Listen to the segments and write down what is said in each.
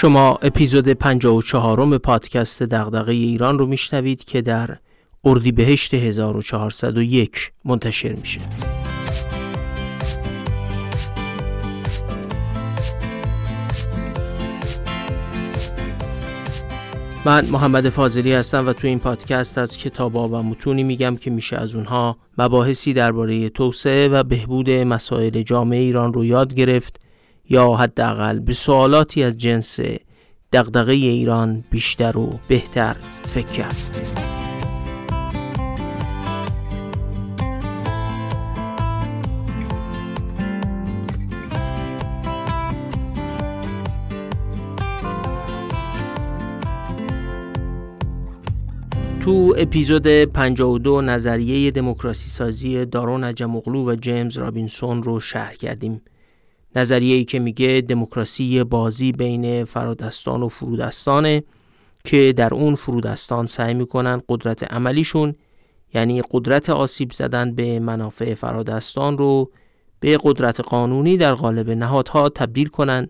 شما اپیزود 54 پادکست دغدغه ایران رو میشنوید که در اردیبهشت 1401 منتشر میشه. من محمد فاضلی هستم و تو این پادکست از کتابا و متونی میگم که میشه از اونها مباحثی درباره توسعه و بهبود مسائل جامعه ایران رو یاد گرفت یا حداقل به سوالاتی از جنس دغدغه ایران بیشتر و بهتر فکر کرد. تو اپیزود 52 نظریه دموکراسی سازی دارون نجم و جیمز رابینسون رو شرح کردیم. نظریه ای که میگه دموکراسی بازی بین فرادستان و فرودستانه که در اون فرودستان سعی می‌کنن قدرت عملیشون یعنی قدرت آسیب زدن به منافع فرادستان رو به قدرت قانونی در قالب نهادها تبدیل کنن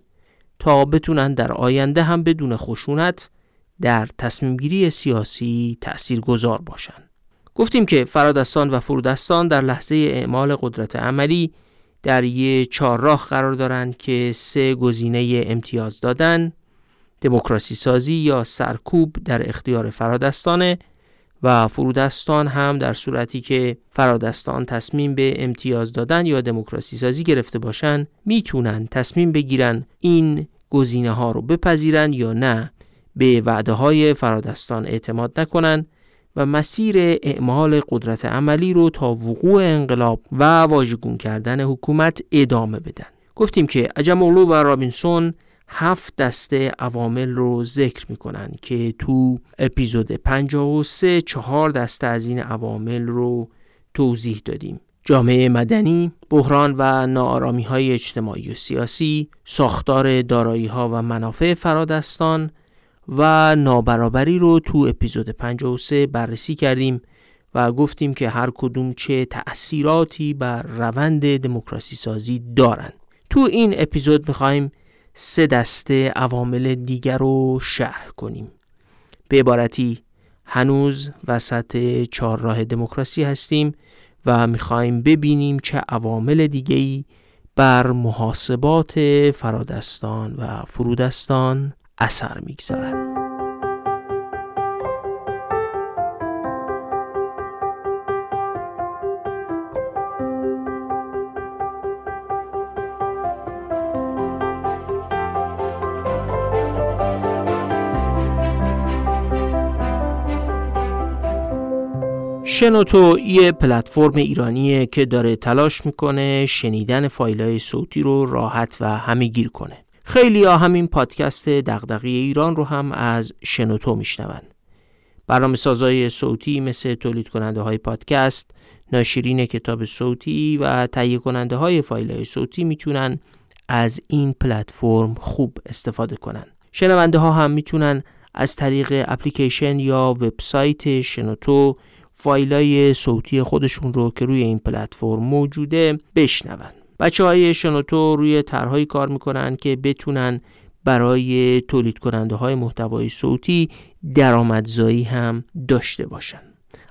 تا بتونن در آینده هم بدون خشونت در تصمیمگیری سیاسی تأثیر گذار باشن. گفتیم که فرادستان و فرودستان در لحظه اعمال قدرت عملی در یه چهارراه قرار دارند که سه گزینه امتیاز دادن دموکراسی سازی یا سرکوب در اختیار فرادستانه و فرودستان هم در صورتی که فرادستان تصمیم به امتیاز دادن یا دموکراسی سازی گرفته باشن می‌تونن تصمیم بگیرن این گزینه ها رو بپذیرن یا نه. به وعده های فرادستان اعتماد نکنن. و مسیر اعمال قدرت عملی رو تا وقوع انقلاب و واژگون کردن حکومت ادامه بدن. گفتیم که عجم و رابینسون هفت دسته عوامل رو ذکر می‌کنن که تو اپیزود 53 چهار دسته از این عوامل رو توضیح دادیم. جامعه مدنی، بحران و نارامی های اجتماعی و سیاسی، ساختار دارایی ها و منافع فرادستان و نابرابری رو تو اپیزود 53 بررسی کردیم و گفتیم که هر کدوم چه تأثیراتی بر روند دموکراسی سازی دارن. تو این اپیزود می‌خوایم سه دسته عوامل دیگر رو شرح کنیم. به عبارتی هنوز وسط چهارراه دموکراسی هستیم و می‌خوایم ببینیم چه عوامل دیگهی بر محاسبات فرادستان و فرودستان اثر می‌گذارند شنوتو یه پلتفرم ایرانیه که داره تلاش می‌کنه شنیدن فایل های صوتی رو راحت و همه گیر کنه. خیلی ها همین پادکست دغدغه ایران رو هم از شنوتو میشنون. برنامه سازای صوتی مثل تولید کننده های پادکست ناشرین کتاب صوتی و تهیه کننده های فایل های صوتی می‌تونن از این پلتفرم خوب استفاده کنن. شنونده ها هم می‌تونن از طریق اپلیکیشن یا وبسایت شنوتو فایلای صوتی خودشون رو که روی این پلتفرم موجوده بشنون. بچه های شنوتو روی طرحهایی کار می‌کنن که بتونن برای تولید کننده های محتوای صوتی درآمدزایی هم داشته باشن.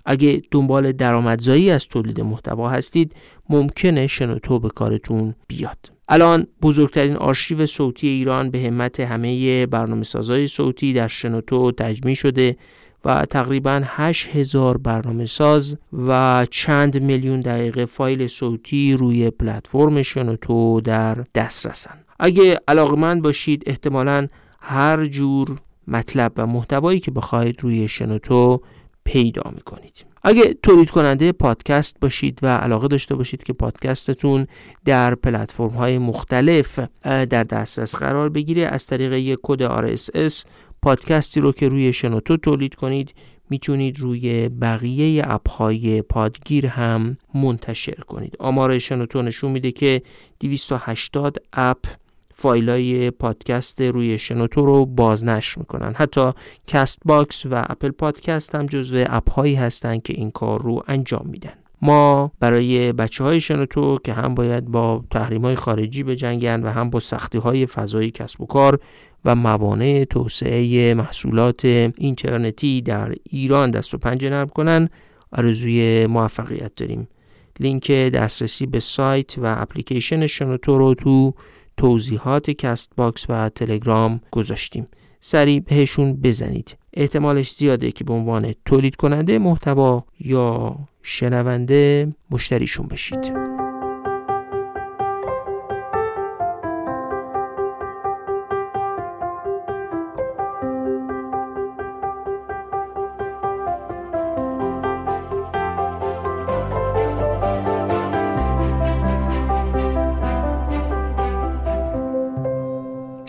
اگه دنبال درآمدزایی از تولید محتوا هستید ممکنه شنوتو به کارتون بیاد. الان بزرگترین آرشیو صوتی ایران به همت همه برنامه سازای صوتی در شنوتو تجمیع شده. و تقریبا 8000 برنامه ساز و چند میلیون دقیقه فایل صوتی روی پلتفرم شنوتو در دسترسن اگه علاقمند باشید احتمالا هر جور مطلب و محتوایی که بخواید روی شنوتو پیدا می‌کنید. اگه تولید کننده پادکست باشید و علاقه داشته باشید که پادکستتون در پلتفرم های مختلف در دسترس قرار بگیره از طریق یک کد RSS پادکستی رو که روی شنوتو تولید کنید می‌تونید روی بقیه اپهای پادگیر هم منتشر کنید. آمار شنوتو نشون میده که 280 اپ فایلای پادکست روی شنوتو رو بازنشر می‌کنن. حتی Castbox و Apple Podcast هم جزو اپ هایی هستن که این کار رو انجام میدن. ما برای بچه های شنوتو که هم باید با تحریم های خارجی بجنگن و هم با سختی های فضای کسب و کار و موانع توسعه محصولات اینترنتی در ایران دست و پنجه نرم کنن آرزوی موفقیت داریم. لینک دسترسی به سایت و اپلیکیشن شنوتو رو تو توضیحات Castbox و تلگرام گذاشتیم. سریع بهشون بزنید. احتمالش زیاده که به عنوان تولید کننده محتوا یا شنونده مشتریشون بشید.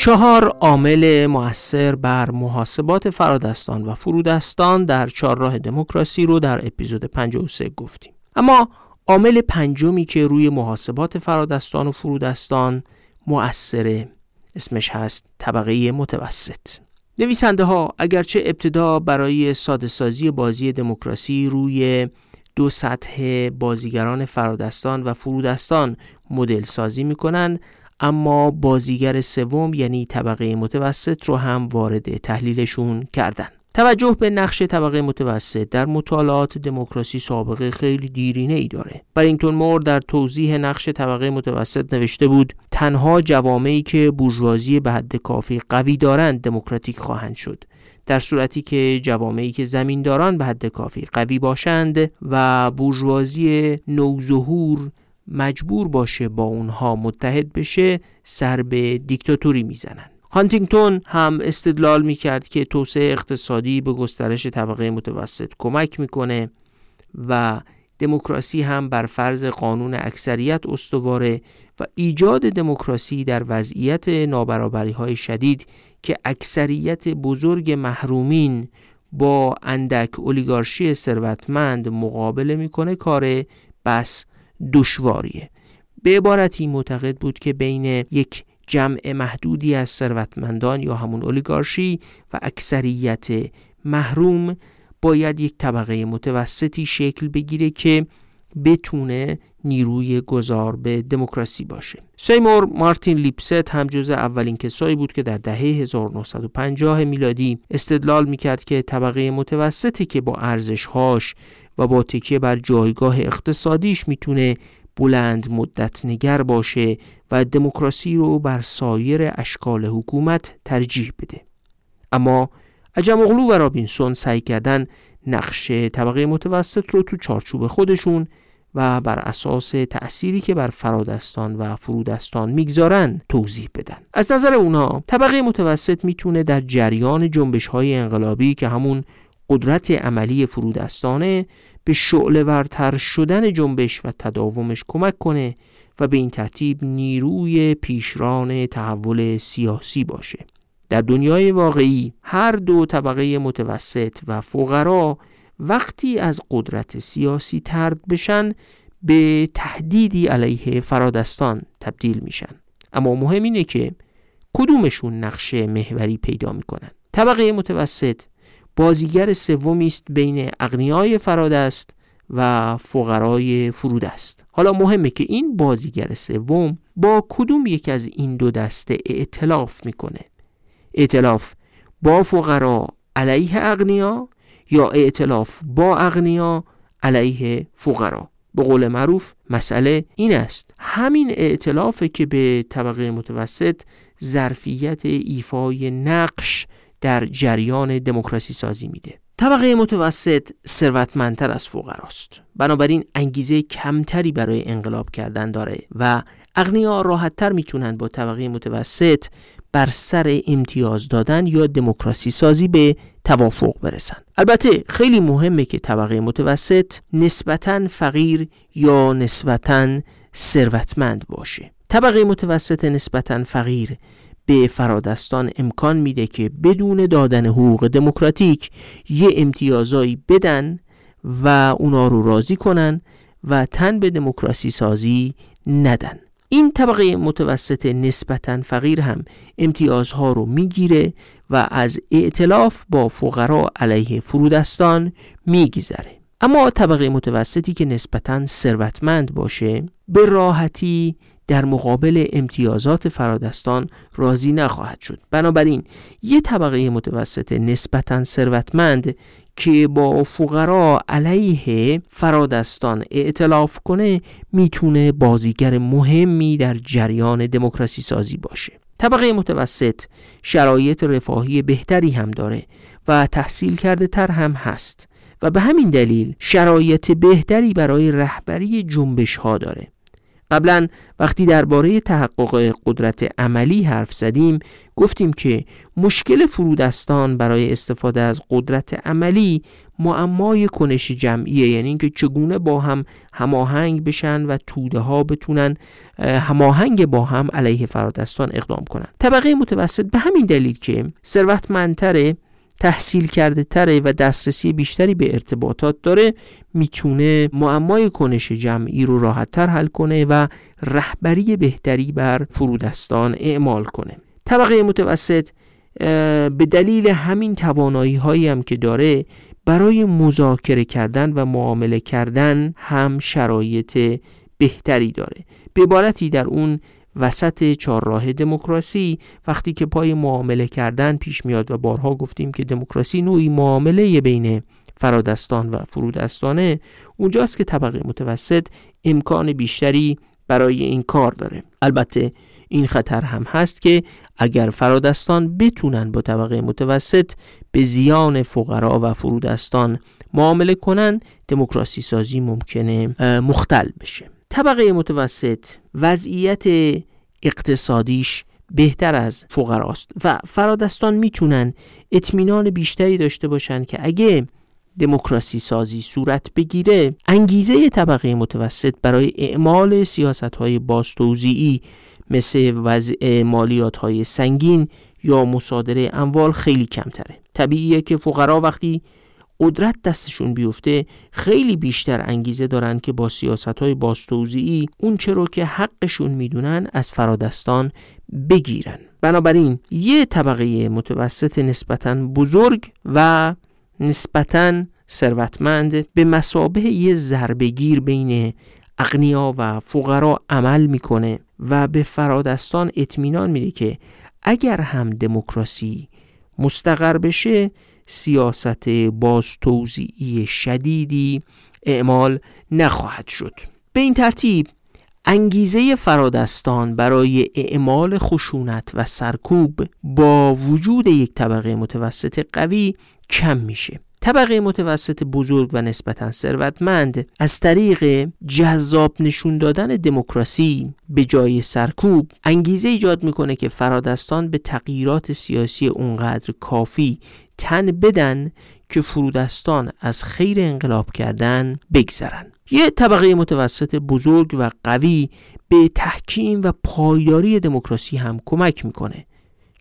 چهار عامل مؤثر بر محاسبات فرادستان و فرودستان در چهارراه دموکراسی رو در اپیزود 53 گفتیم. اما عامل پنجمی که روی محاسبات فرادستان و فرودستان مؤثره اسمش هست طبقه متوسط. نویسنده ها اگرچه ابتدا برای ساده سازی بازی دموکراسی روی دو سطح بازیگران فرادستان و فرودستان مدل سازی می‌کنن اما بازیگر سوم یعنی طبقه متوسط رو هم وارد تحلیلشون کردن. توجه به نقش طبقه متوسط در مطالعات دموکراسی سابقه خیلی دیرینه ای داره. برینگتون مور در توضیح نقش طبقه متوسط نوشته بود تنها جوامعی که بورژوازی به حد کافی قوی دارند دموکراتیک خواهند شد. در صورتی که جوامعی که زمینداران به حد کافی قوی باشند و بورژوازی نوظهور مجبور باشه با اونها متحد بشه سر به دیکتاتوری می‌زنن. هانتینگتون هم استدلال می‌کرد که توسعه اقتصادی به گسترش طبقه متوسط کمک می‌کنه و دموکراسی هم بر فرض قانون اکثریت استواره و ایجاد دموکراسی در وضعیت نابرابری های شدید که اکثریت بزرگ محرومین با اندک اولیگارشی ثروتمند مقابله می‌کنه کار بس دشواریه. به عبارتی معتقد بود که بین یک جمع محدودی از ثروتمندان یا همون اولیگارشی و اکثریت محروم باید یک طبقه متوسطی شکل بگیره که بتونه نیروی گذار به دموکراسی باشه. سیمور مارتین لیپست هم جز اولین کسایی بود که در دهه 1950 میلادی استدلال می‌کرد که طبقه متوسطی که با ارزشهاش و با تکیه بر جایگاه اقتصادیش می‌تونه بلند مدت نگر باشه و دموکراسی رو بر سایر اشکال حکومت ترجیح بده. اما عجم اغلو و رابینسون سعی کردن نقش طبقه متوسط رو تو چارچوب خودشون و بر اساس تأثیری که بر فرادستان و فرودستان می‌گذارن توضیح بدن. از نظر اونها طبقه متوسط می‌تونه در جریان جنبش های انقلابی که همون قدرت عملی فرودستانه به شعله ورتر شدن جنبش و تداومش کمک کنه و به این ترتیب نیروی پیشران تحول سیاسی باشه. در دنیای واقعی هر دو طبقه متوسط و فقرا وقتی از قدرت سیاسی ترد بشن به تهدیدی علیه فرادستان تبدیل میشن. اما مهم اینه که کدومشون نقش محوری پیدا می‌کنن؟ طبقه متوسط بازیگر سومی است بین اغنیای فرادست و فقرای فرود است. حالا مهمه که این بازیگر سوم با کدوم یک از این دو دسته ائتلاف می‌کنه؟ ائتلاف با فقرا علیه اغنیا یا ائتلاف با اغنیا علیه فقرا؟ به قول معروف مسئله این است. همین ائتلافه که به طبقه متوسط ظرفیت ایفای نقش در جریان دموکراسی سازی میده. طبقه متوسط ثروتمندتر از فقراست بنابراین انگیزه کمتری برای انقلاب کردن داره و اغنیا راحتتر می‌تونن با طبقه متوسط بر سر امتیاز دادن یا دموکراسی سازی به توافق برسن. البته خیلی مهمه که طبقه متوسط نسبتا فقیر یا نسبتا ثروتمند باشه. طبقه متوسط نسبتا فقیر به فرادستان امکان میده که بدون دادن حقوق دموکراتیک یه امتیازایی بدن و اونا رو راضی کنن و تن به دموکراسی سازی ندن. این طبقه متوسط نسبتا فقیر هم امتیازها رو می‌گیره و از ائتلاف با فقرا علیه فرودستان میگذره. اما طبقه متوسطی که نسبتا ثروتمند باشه به راحتی در مقابل امتیازات فرادستان راضی نخواهد شد. بنابراین یه طبقه متوسط نسبتا ثروتمند که با فقرا علیه فرادستان اعتلاف کنه می‌تونه بازیگر مهمی در جریان دموکراسی سازی باشه. طبقه متوسط شرایط رفاهی بهتری هم داره و تحصیل کرده تر هم هست و به همین دلیل شرایط بهتری برای رهبری جنبش ها داره. قبلا وقتی درباره تحقق قدرت عملی حرف زدیم گفتیم که مشکل فرودستان برای استفاده از قدرت عملی معمای کنش جمعیه یعنی اینکه چگونه با هم هماهنگ بشن و توده ها بتونن هماهنگ با هم علیه فرادستان اقدام کنن. طبقه متوسط به همین دلیل که ثروتمندتره تحصیل کرده تره و دسترسی بیشتری به ارتباطات داره می‌تونه معمای کنش جمعی رو راحت تر حل کنه و رهبری بهتری بر فرودستان اعمال کنه. طبقه متوسط به دلیل همین توانایی هایی هم که داره برای مذاکره کردن و معامله کردن هم شرایط بهتری داره. به عبارتی در اون وسط چهارراه دموکراسی. وقتی که پای معامله کردن پیش میاد و بارها گفتیم که دموکراسی نوعی معامله بین فرادستان و فرودستانه اونجاست که طبقه متوسط امکان بیشتری برای این کار داره. البته این خطر هم هست که اگر فرادستان بتونن با طبقه متوسط به زیان فقرا و فرودستان معامله کنن دموکراسی سازی ممکنه مختل بشه. طبقه متوسط وضعیت اقتصادیش بهتر از فقراست و فرادستان می‌تونن اطمینان بیشتری داشته باشن که اگه دموکراسی سازی صورت بگیره انگیزه طبقه متوسط برای اعمال سیاست های بازتوزیعی مثل وضع مالیات های سنگین یا مصادره اموال خیلی کمتره. طبیعیه که فقرا وقتی قدرت دستشون بیفته خیلی بیشتر انگیزه دارن که با سیاست های باستوزیعی اون چرا که حقشون می‌دونن از فرادستان بگیرن. بنابراین یه طبقه متوسط نسبتا بزرگ و نسبتا ثروتمند به مسابه یه ضربگیر بین اغنیا و فقرا عمل می‌کنه و به فرادستان اطمینان میده که اگر هم دموکراسی مستقر بشه سیاست بازتوزیعی شدیدی اعمال نخواهد شد. به این ترتیب انگیزه فرادستان برای اعمال خشونت و سرکوب با وجود یک طبقه متوسط قوی کم میشه. طبقه متوسط بزرگ و نسبتا ثروتمند از طریق جذاب نشون دادن دموکراسی به جای سرکوب انگیزه ایجاد می‌کنه که فرادستان به تغییرات سیاسی اونقدر کافی تن بدن که فرودستان از خیر انقلاب کردن بگذرن. یه طبقه متوسط بزرگ و قوی به تحکیم و پایداری دموکراسی هم کمک می‌کنه.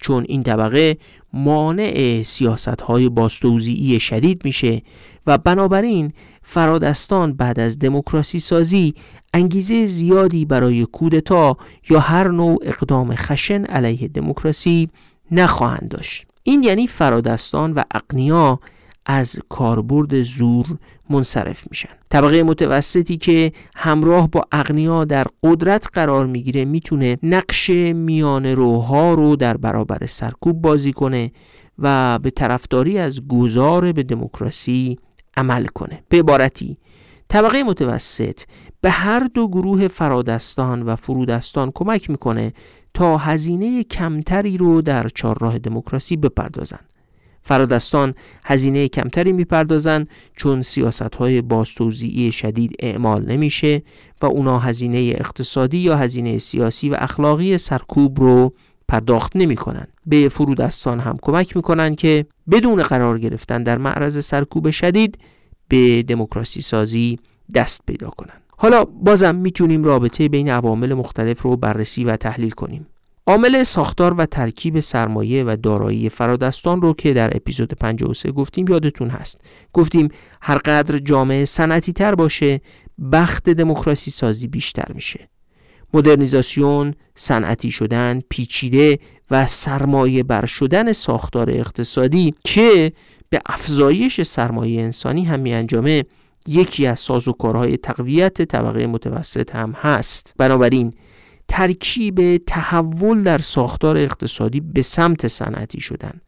چون این طبقه مانع سیاست های باستوزیعی شدید میشه و بنابراین فرادستان بعد از دموکراسی سازی انگیزه زیادی برای کودتا یا هر نوع اقدام خشن علیه دموکراسی نخواهند داشت. این یعنی فرادستان و اقنیا از کاربرد زور منصرف میشن. طبقه متوسطی که همراه با اغنیا در قدرت قرار می‌گیره می‌تونه نقش میان روها رو در برابر سرکوب بازی کنه و به طرفداری از گذار به دموکراسی عمل کنه. به عبارتی طبقه متوسط به هر دو گروه فرادستان و فرودستان کمک می‌کنه تا هزینه کمتری رو در چهارراه دموکراسی بپردازن فرادستان هزینه کمتری می‌پردازن چون سیاست های باستوزیعی شدید اعمال نمیشه و اونا هزینه اقتصادی یا هزینه سیاسی و اخلاقی سرکوب رو پرداخت نمی‌کنن به فرودستان هم کمک می‌کنن که بدون قرار گرفتن در معرض سرکوب شدید به دموکراسی سازی دست پیدا کنن حالا بازم می‌تونیم رابطه بین عوامل مختلف رو بررسی و تحلیل کنیم. عامل ساختار و ترکیب سرمایه و دارایی فرادستان رو که در اپیزود 53 گفتیم یادتون هست. گفتیم هر قدر جامعه صنعتی تر باشه بخت دموکراسی سازی بیشتر میشه. مدرنیزاسیون، صنعتی شدن، پیچیده و سرمایه بر شدن ساختار اقتصادی که به افزایش سرمایه انسانی هم می انجامه یکی از سازوکارهای تقویت طبقه متوسط هم هست. بنابراین ترکیب تحول در ساختار اقتصادی به سمت صنعتی شدن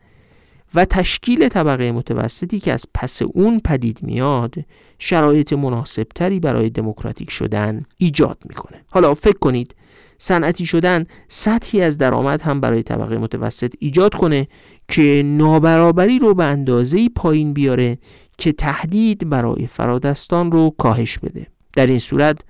و تشکیل طبقه متوسطی که از پس اون پدید میاد شرایط مناسبتری برای دموکراتیک شدن ایجاد می‌کنه. حالا فکر کنید صنعتی شدن سطحی از درآمد هم برای طبقه متوسط ایجاد کنه که نابرابری رو به اندازه پایین بیاره که تهدید برای فرادستان رو کاهش بده. در این صورت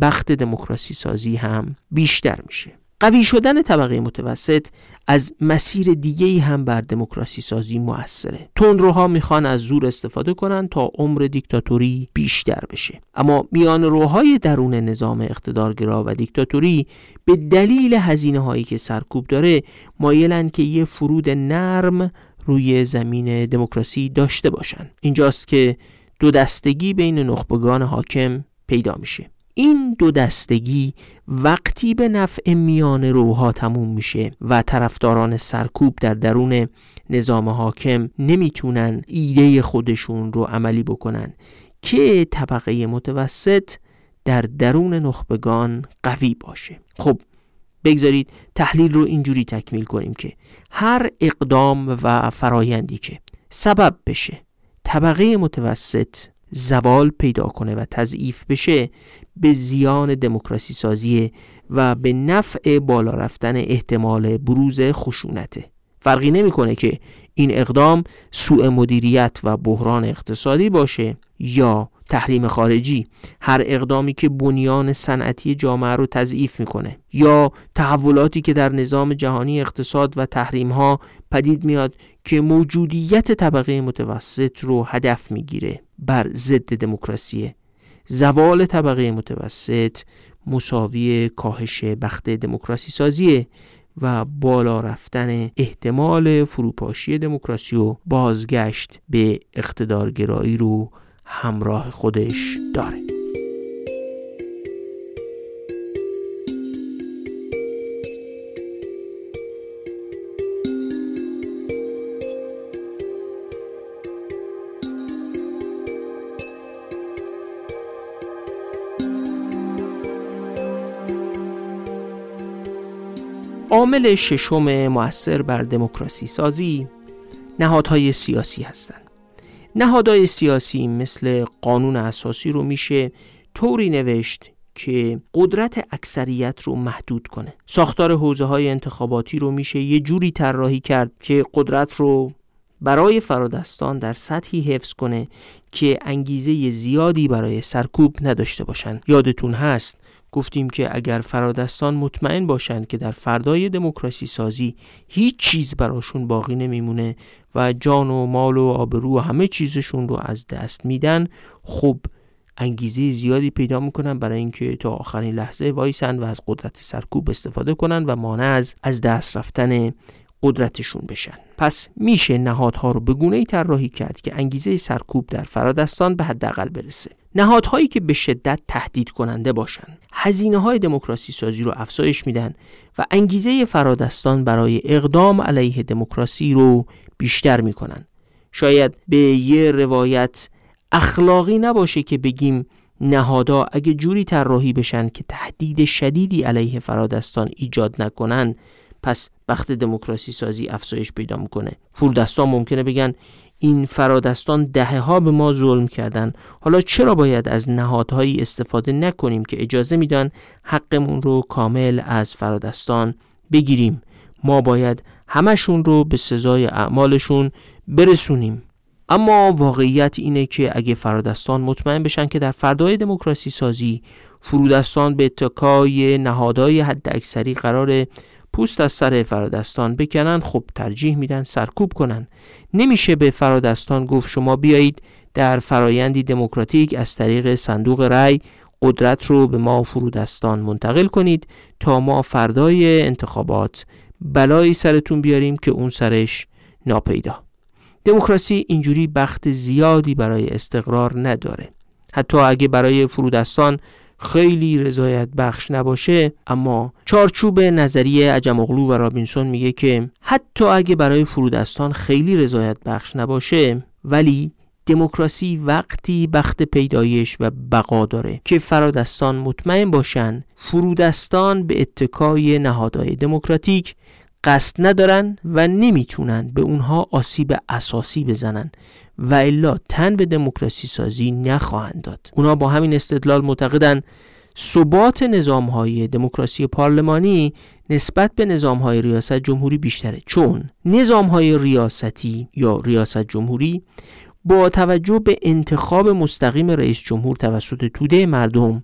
بخت دموکراسی سازی هم بیشتر میشه. قوی شدن طبقه متوسط از مسیر دیگه هم بر دموکراسی سازی موثره. تندروها می‌خوان از زور استفاده کنن تا عمر دیکتاتوری بیشتر بشه. اما میان روهای درون نظام اقتدارگرا و دیکتاتوری به دلیل هزینه هایی که سرکوب داره مایلن که یه فرود نرم روی زمین دموکراسی داشته باشن. اینجاست که دو دستگی بین نخبگان حاکم پیدا میشه. این دو دستگی وقتی به نفع میان روها تموم میشه و طرفداران سرکوب در درون نظام حاکم نمی‌تونن ایده خودشون رو عملی بکنن که طبقه متوسط در درون نخبگان قوی باشه. خب بگذارید تحلیل رو اینجوری تکمیل کنیم که هر اقدام و فرایندی که سبب بشه طبقه متوسط زوال پیدا کنه و تضعیف بشه به زیان دموکراسی سازی و به نفع بالا رفتن احتمال بروز خشونته فرقی نمی‌کنه که این اقدام سوء مدیریت و بحران اقتصادی باشه یا تحریم خارجی هر اقدامی که بنیان صنعتی جامعه رو تضعیف می‌کنه یا تحولاتی که در نظام جهانی اقتصاد و تحریم ها پدید میاد که موجودیت طبقه متوسط رو هدف می‌گیره بر ضد دموکراسی. زوال طبقه متوسط مساوی کاهش بخت دموکراسی سازیه و بالا رفتن احتمال فروپاشی دموکراسی و بازگشت به اقتدارگرایی رو همراه خودش داره عامل ششم مؤثر بر دموکراسی سازی نهادهای سیاسی هستند. نهادهای سیاسی مثل قانون اساسی رو میشه طوری نوشت که قدرت اکثریت رو محدود کنه. ساختار حوزه های انتخاباتی رو میشه یه جوری طراحی کرد که قدرت رو برای فرادستان در سطحی حفظ کنه که انگیزه زیادی برای سرکوب نداشته باشند یادتون هست گفتیم که اگر فرادستان مطمئن باشند که در فردای دموکراسی سازی هیچ چیز براشون باقی نمیمونه و جان و مال و آبرو و همه چیزشون رو از دست میدن خب انگیزه زیادی پیدا می‌کنن برای اینکه تا آخرین لحظه وایسن و از قدرت سرکوب استفاده کنن و مانع از از دست رفتن قدرتشون بشن. پس میشه نهادها رو به گونه ای طراحی کرد که انگیزه سرکوب در فرادستان به حداقل برسه. نهادهایی که به شدت تهدید کننده باشند. هزینه های دموکراسی سازی رو افزایش میدن و انگیزه فرادستان برای اقدام علیه دموکراسی رو بیشتر می‌کنن. شاید به یه روایت اخلاقی نباشه که بگیم نهادها اگه جوری طراحی بشن که تهدید شدیدی علیه فرادستان ایجاد نکنن پس وقت دموکراسی سازی افزایش پیدا می‌کنه. فولدستان ممکنه بگن این فرادستان دهه ها به ما ظلم کردن. حالا چرا باید از نهادهایی استفاده نکنیم که اجازه میدن حقمون رو کامل از فرادستان بگیریم؟ ما باید همشون رو به سزای اعمالشون برسونیم. اما واقعیت اینه که اگه فرادستان مطمئن بشن که در فردای دموکراسی سازی فرودستان به اتکای نهادهای حد اکثری قرار پوست از سر فرادستان بکنن خب ترجیح میدن سرکوب کنن. نمیشه به فرادستان گفت شما بیایید در فرایندی دموکراتیک از طریق صندوق رأی قدرت رو به ما فرودستان منتقل کنید تا ما فردای انتخابات بلایی سرتون بیاریم که اون سرش ناپیدا. دموکراسی اینجوری بخت زیادی برای استقرار نداره. حتی اگه برای فرودستان خیلی رضایت بخش نباشه اما چارچوب نظریه عجم و رابینسون میگه که حتی اگه برای فرودستان خیلی رضایت بخش نباشه ولی دموکراسی وقتی بخت پیدایش و بقا داره که فرادستان مطمئن باشن فرودستان به اتکای نهادهای دموکراتیک قصد ندارن و نمی‌تونن به اونها آسیب اساسی بزنن و الا تن به دموکراسی سازی نخواهند داد. اونا با همین استدلال معتقدن ثبات نظام های دموکراسی پارلمانی نسبت به نظام های ریاست جمهوری بیشتره. چون نظام های ریاستی یا ریاست جمهوری با توجه به انتخاب مستقیم رئیس جمهور توسط توده مردم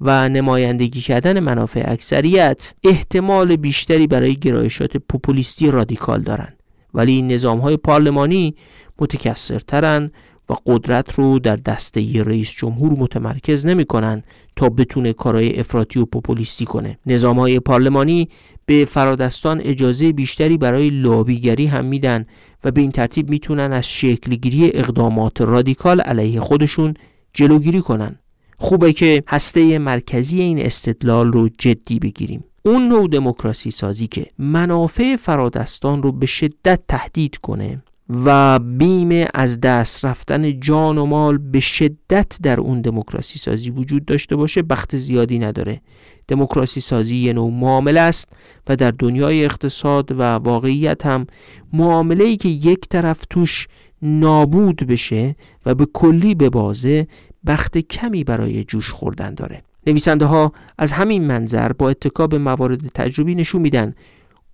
و نمایندگی کردن منافع اکثریت احتمال بیشتری برای گرایشات پوپولیستی رادیکال دارند. ولی نظام های پارلمانی متکثرترن و قدرت رو در دسته رئیس جمهور متمرکز نمی‌کنن تا بتونه کارهای افراطی و پوپولیستی کنه. نظام های پارلمانی به فرادستان اجازه بیشتری برای لابیگری هم میدن و به این ترتیب می‌تونن از شکلگیری اقدامات رادیکال علیه خودشون جلوگیری کنن. خوبه که هسته مرکزی این استدلال رو جدی بگیریم. اون نوع دموکراسی سازی که منافع فرادستان رو به شدت تهدید کنه و بیم از دست رفتن جان و مال به شدت در اون دموکراسی سازی وجود داشته باشه بخت زیادی نداره. دموکراسی سازی یه نوع معامله است و در دنیای اقتصاد و واقعیت هم معامله ای که یک طرف توش نابود بشه و به کلی به بازه بخت کمی برای جوش خوردن داره. نویسنده ها از همین منظر با اتکا به موارد تجربی نشون میدن.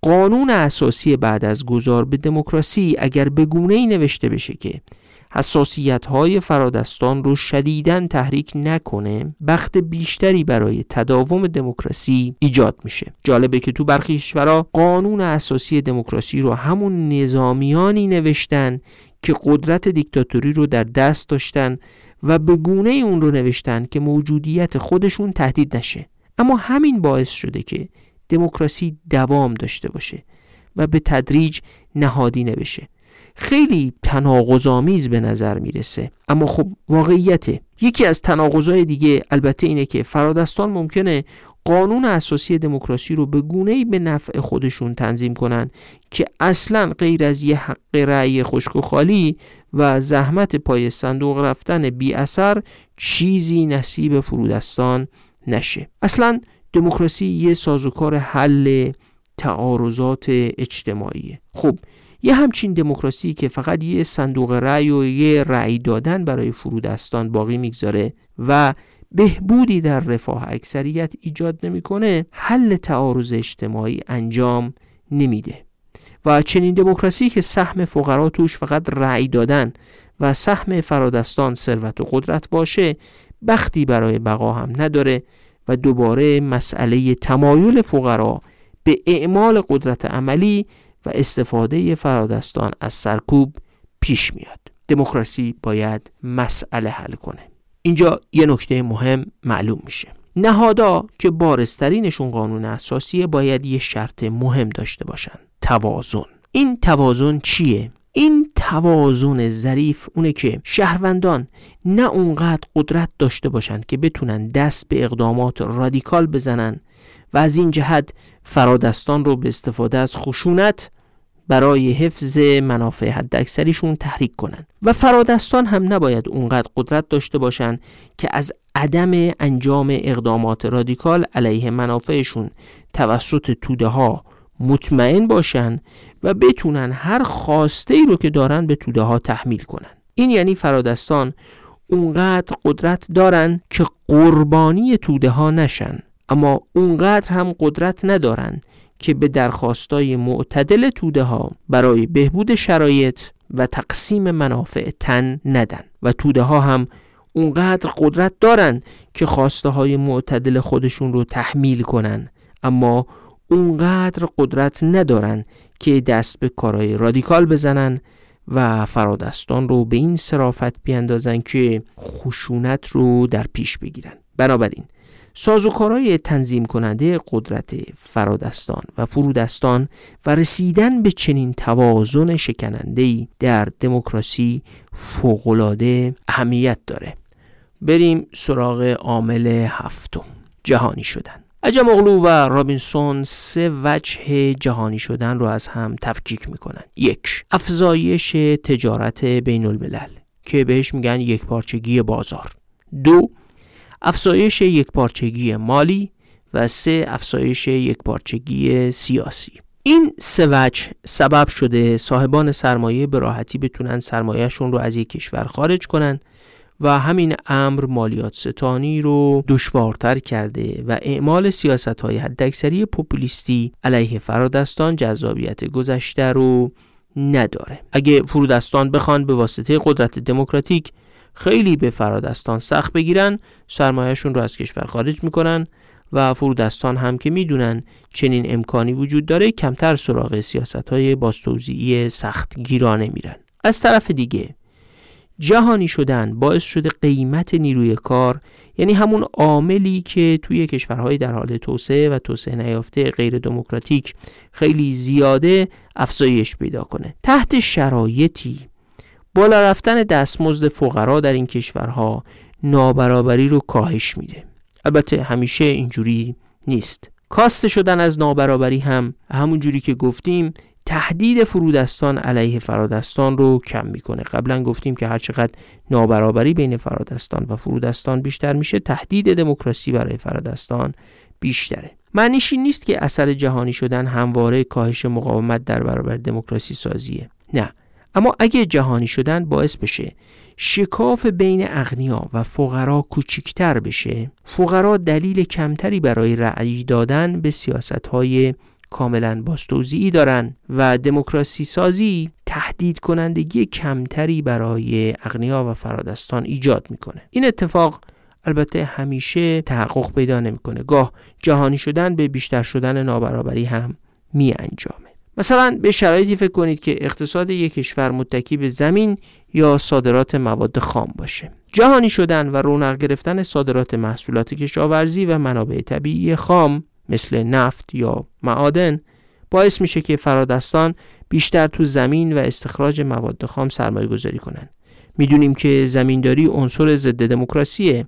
قانون اساسی بعد از گذار به دموکراسی اگر به گونه ای نوشته بشه که حساسیت های فرادستان رو شدیداً تحریک نکنه بخت بیشتری برای تداوم دموکراسی ایجاد میشه. جالبه که تو برخی کشورها قانون اساسی دموکراسی رو همون نظامیانی نوشتن که قدرت دیکتاتوری رو در دست داشتن و به گونه اون رو نوشتن که موجودیت خودشون تهدید نشه. اما همین باعث شده که دموکراسی دوام داشته باشه و به تدریج نهادینه بشه خیلی تناقض‌آمیز به نظر می‌رسه. اما خب واقعیته. یکی از تناقضای دیگه البته اینه که فرادستان ممکنه قانون اساسی دموکراسی رو به گونه به نفع خودشون تنظیم کنن که اصلا غیر از یه حق رأی خشک و خالی و زحمت پای صندوق رفتن بی اثر چیزی نصیب فرودستان نشه. اصلا دموکراسی یه سازوکار حل تعارضات اجتماعیه. خب یه همچین دموکراسی که فقط یه صندوق رأی و یه رأی دادن برای فرودستان باقی می‌گذاره و بهبودی در رفاه اکثریت ایجاد نمی‌کنه حل تعارض اجتماعی انجام نمیده. و چنین دموکراسی که سهم فقرا توش فقط رأی دادن و سهم فرادستان ثروت و قدرت باشه بختی برای بقا هم نداره و دوباره مسئله تمایل فقرا به اعمال قدرت عملی و استفاده فرادستان از سرکوب پیش میاد. دموکراسی باید مسئله حل کنه. اینجا یه نکته مهم معلوم میشه. نهادا که بارسترینشون قانون اساسی باید یه شرط مهم داشته باشن. توازن. این توازن چیه؟ این توازن ظریف اونه که شهروندان نه اونقدر قدرت داشته باشند که بتونن دست به اقدامات رادیکال بزنن و از این جهت فرادستان رو به استفاده از خشونت برای حفظ منافع حداکثریشون تحریک کنن. و فرادستان هم نباید اونقدر قدرت داشته باشند که از عدم انجام اقدامات رادیکال علیه منافعشون توسط توده ها مطمئن باشن و بتونن هر خواسته ای رو که دارن به توده ها تحمیل کنن. این یعنی فرادستان اونقدر قدرت دارن که قربانی توده ها نشن اما اونقدر هم قدرت ندارن که به درخواستای معتدل توده ها برای بهبود شرایط و تقسیم منافع تن ندن. و توده ها هم اونقدر قدرت دارن که خواسته های معتدل خودشون رو تحمیل کنن اما اونقدر قدرت ندارن که دست به کارهای رادیکال بزنن و فرادستان رو به این صرافت بیاندازن که خشونت رو در پیش بگیرن. بنابراین سازوکارهای تنظیم کننده قدرت فرادستان و فرودستان و رسیدن به چنین توازن شکننده‌ای در دموکراسی فوق‌العاده اهمیت داره. بریم سراغ عامل هفتم جهانی شدن. عجم اغلو و رابینسون سه وجه جهانی شدن رو از هم تفکیک می‌کنن. یک افزایش تجارت بین الملل که بهش میگن یکپارچگی بازار. دو افزایش یکپارچگی مالی و سه افزایش یکپارچگی سیاسی. این سه وجه سبب شده صاحبان سرمایه به راحتی بتونن سرمایهشون رو از یک کشور خارج کنن و همین امر مالیات ستانی رو دشوارتر کرده و اعمال سیاست های حداکثری پوپولیستی علیه فرادستان جذابیت گذشته رو نداره. اگه فرودستان بخوان به واسطه قدرت دموکراتیک خیلی به فرادستان سخت بگیرن سرمایهشون رو از کشور خارج می‌کنن و فرودستان هم که می‌دونن چنین امکانی وجود داره کمتر سراغ سیاست های باستوزیعی سخت گیرانه میرن. از طرف دیگه جهانی شدن باعث شده قیمت نیروی کار یعنی همون عاملی که توی کشورهای در حال توسعه و توسعه نیافته غیر دموکراتیک خیلی زیاده افزایش پیدا کنه. تحت شرایطی بالا رفتن دستمزد فقرا در این کشورها نابرابری رو کاهش میده. البته همیشه اینجوری نیست. کاست شدن از نابرابری هم همون جوری که گفتیم تهدید فرودستان علیه فرادستان رو کم می‌کنه. قبلا گفتیم که هرچقدر نابرابری بین فرادستان و فرودستان بیشتر میشه تهدید دموکراسی برای فرادستان بیشتره. معنیش این نیست که اثر جهانی شدن همواره کاهش مقاومت در برابر دموکراسی سازیه. نه. اما اگه جهانی شدن باعث بشه شکاف بین اغنیا و فقرا کوچکتر بشه فقرا دلیل کمتری برای رأی دادن به سیاست های کاملا باستوزیعی دارن و دموکراسی سازی تهدید کنندگی کمتری برای اغنیا و فرادستان ایجاد می‌کنه. این اتفاق البته همیشه تحقق پیدا نمی‌کنه. گاه جهانی شدن به بیشتر شدن نابرابری هم می انجامه مثلا به شرایطی فکر کنید که اقتصاد یک کشور متکی به زمین یا صادرات مواد خام باشه. جهانی شدن و رونق گرفتن صادرات محصولات کشاورزی و منابع طبیعی خام مثل نفت یا معادن باعث میشه که فرادستان بیشتر تو زمین و استخراج مواد خام سرمایه گذاری کنن می‌دونیم که زمینداری عنصر ضد دموکراسیه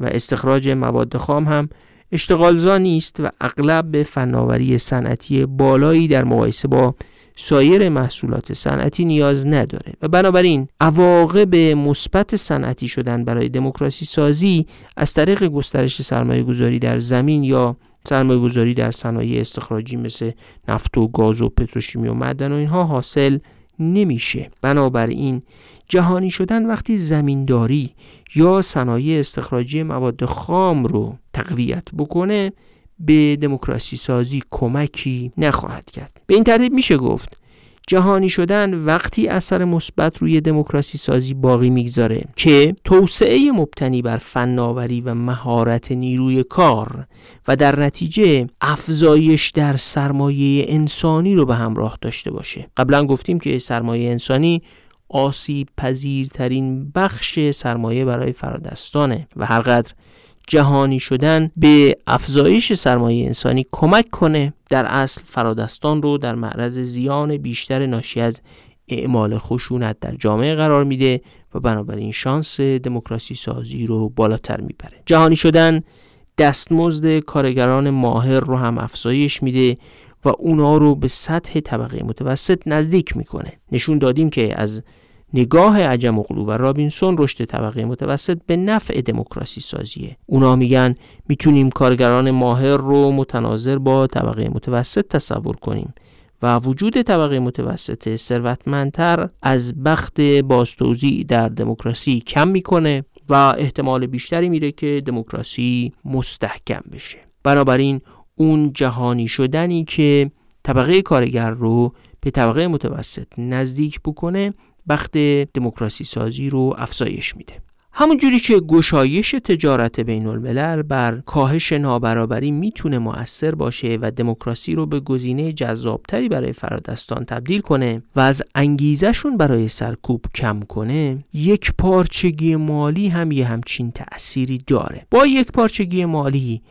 و استخراج مواد خام هم اشتغالزا نیست و اغلب به فناوری صنعتی بالایی در مقایسه با سایر محصولات صنعتی نیاز نداره و بنابراین عواقب مثبت صنعتی شدن برای دموکراسی سازی از طریق گسترش سرمایه گذاری در زمین یا سرمایه گذاری در صنایع استخراجی مثل نفت و گاز و پتروشیمی و معدن و اینها حاصل نمیشه. بنابراین جهانی شدن وقتی زمینداری یا صنایع استخراجی مواد خام رو تقویت بکنه به دموکراسی سازی کمکی نخواهد کرد. به این ترتیب میشه گفت جهانی شدن وقتی اثر مثبت روی دموکراسی سازی باقی می‌گذاره که توسعه مبتنی بر فناوری و مهارت نیروی کار و در نتیجه افزایش در سرمایه انسانی رو به همراه داشته باشه. قبلا گفتیم که سرمایه انسانی آسیب پذیرترین بخش سرمایه برای فرادستانه و هرقدر جهانی شدن به افزایش سرمایه انسانی کمک کنه در اصل فرادستان رو در معرض زیان بیشتر ناشی از اعمال خشونت در جامعه قرار میده و بنابراین شانس دموکراسی سازی رو بالاتر می‌بره. جهانی شدن دستمزد کارگران ماهر رو هم افزایش میده و اونا رو به سطح طبقه متوسط نزدیک می‌کنه. نشون دادیم که از نگاه عجم و رابینسون رشد طبقه متوسط به نفع دموکراسی سازیه. اونا میگن می‌تونیم کارگران ماهر رو متناظر با طبقه متوسط تصور کنیم و وجود طبقه متوسط ثروتمندتر از بخت باستوزی در دموکراسی کم می‌کنه و احتمال بیشتری میره که دموکراسی مستحکم بشه. بنابراین اون جهانی شدنی که طبقه کارگر رو به طبقه متوسط نزدیک بکنه بخت دموکراسی سازی رو افزایش میده. همونجوری که گشایش تجارت بین الملل بر کاهش نابرابری می‌تونه مؤثر باشه و دموکراسی رو به گزینه جذابتری برای فرادستان تبدیل کنه و از انگیزشون برای سرکوب کم کنه یک پارچگی مالی هم یه همچین تأثیری داره. با یک پارچگی مالی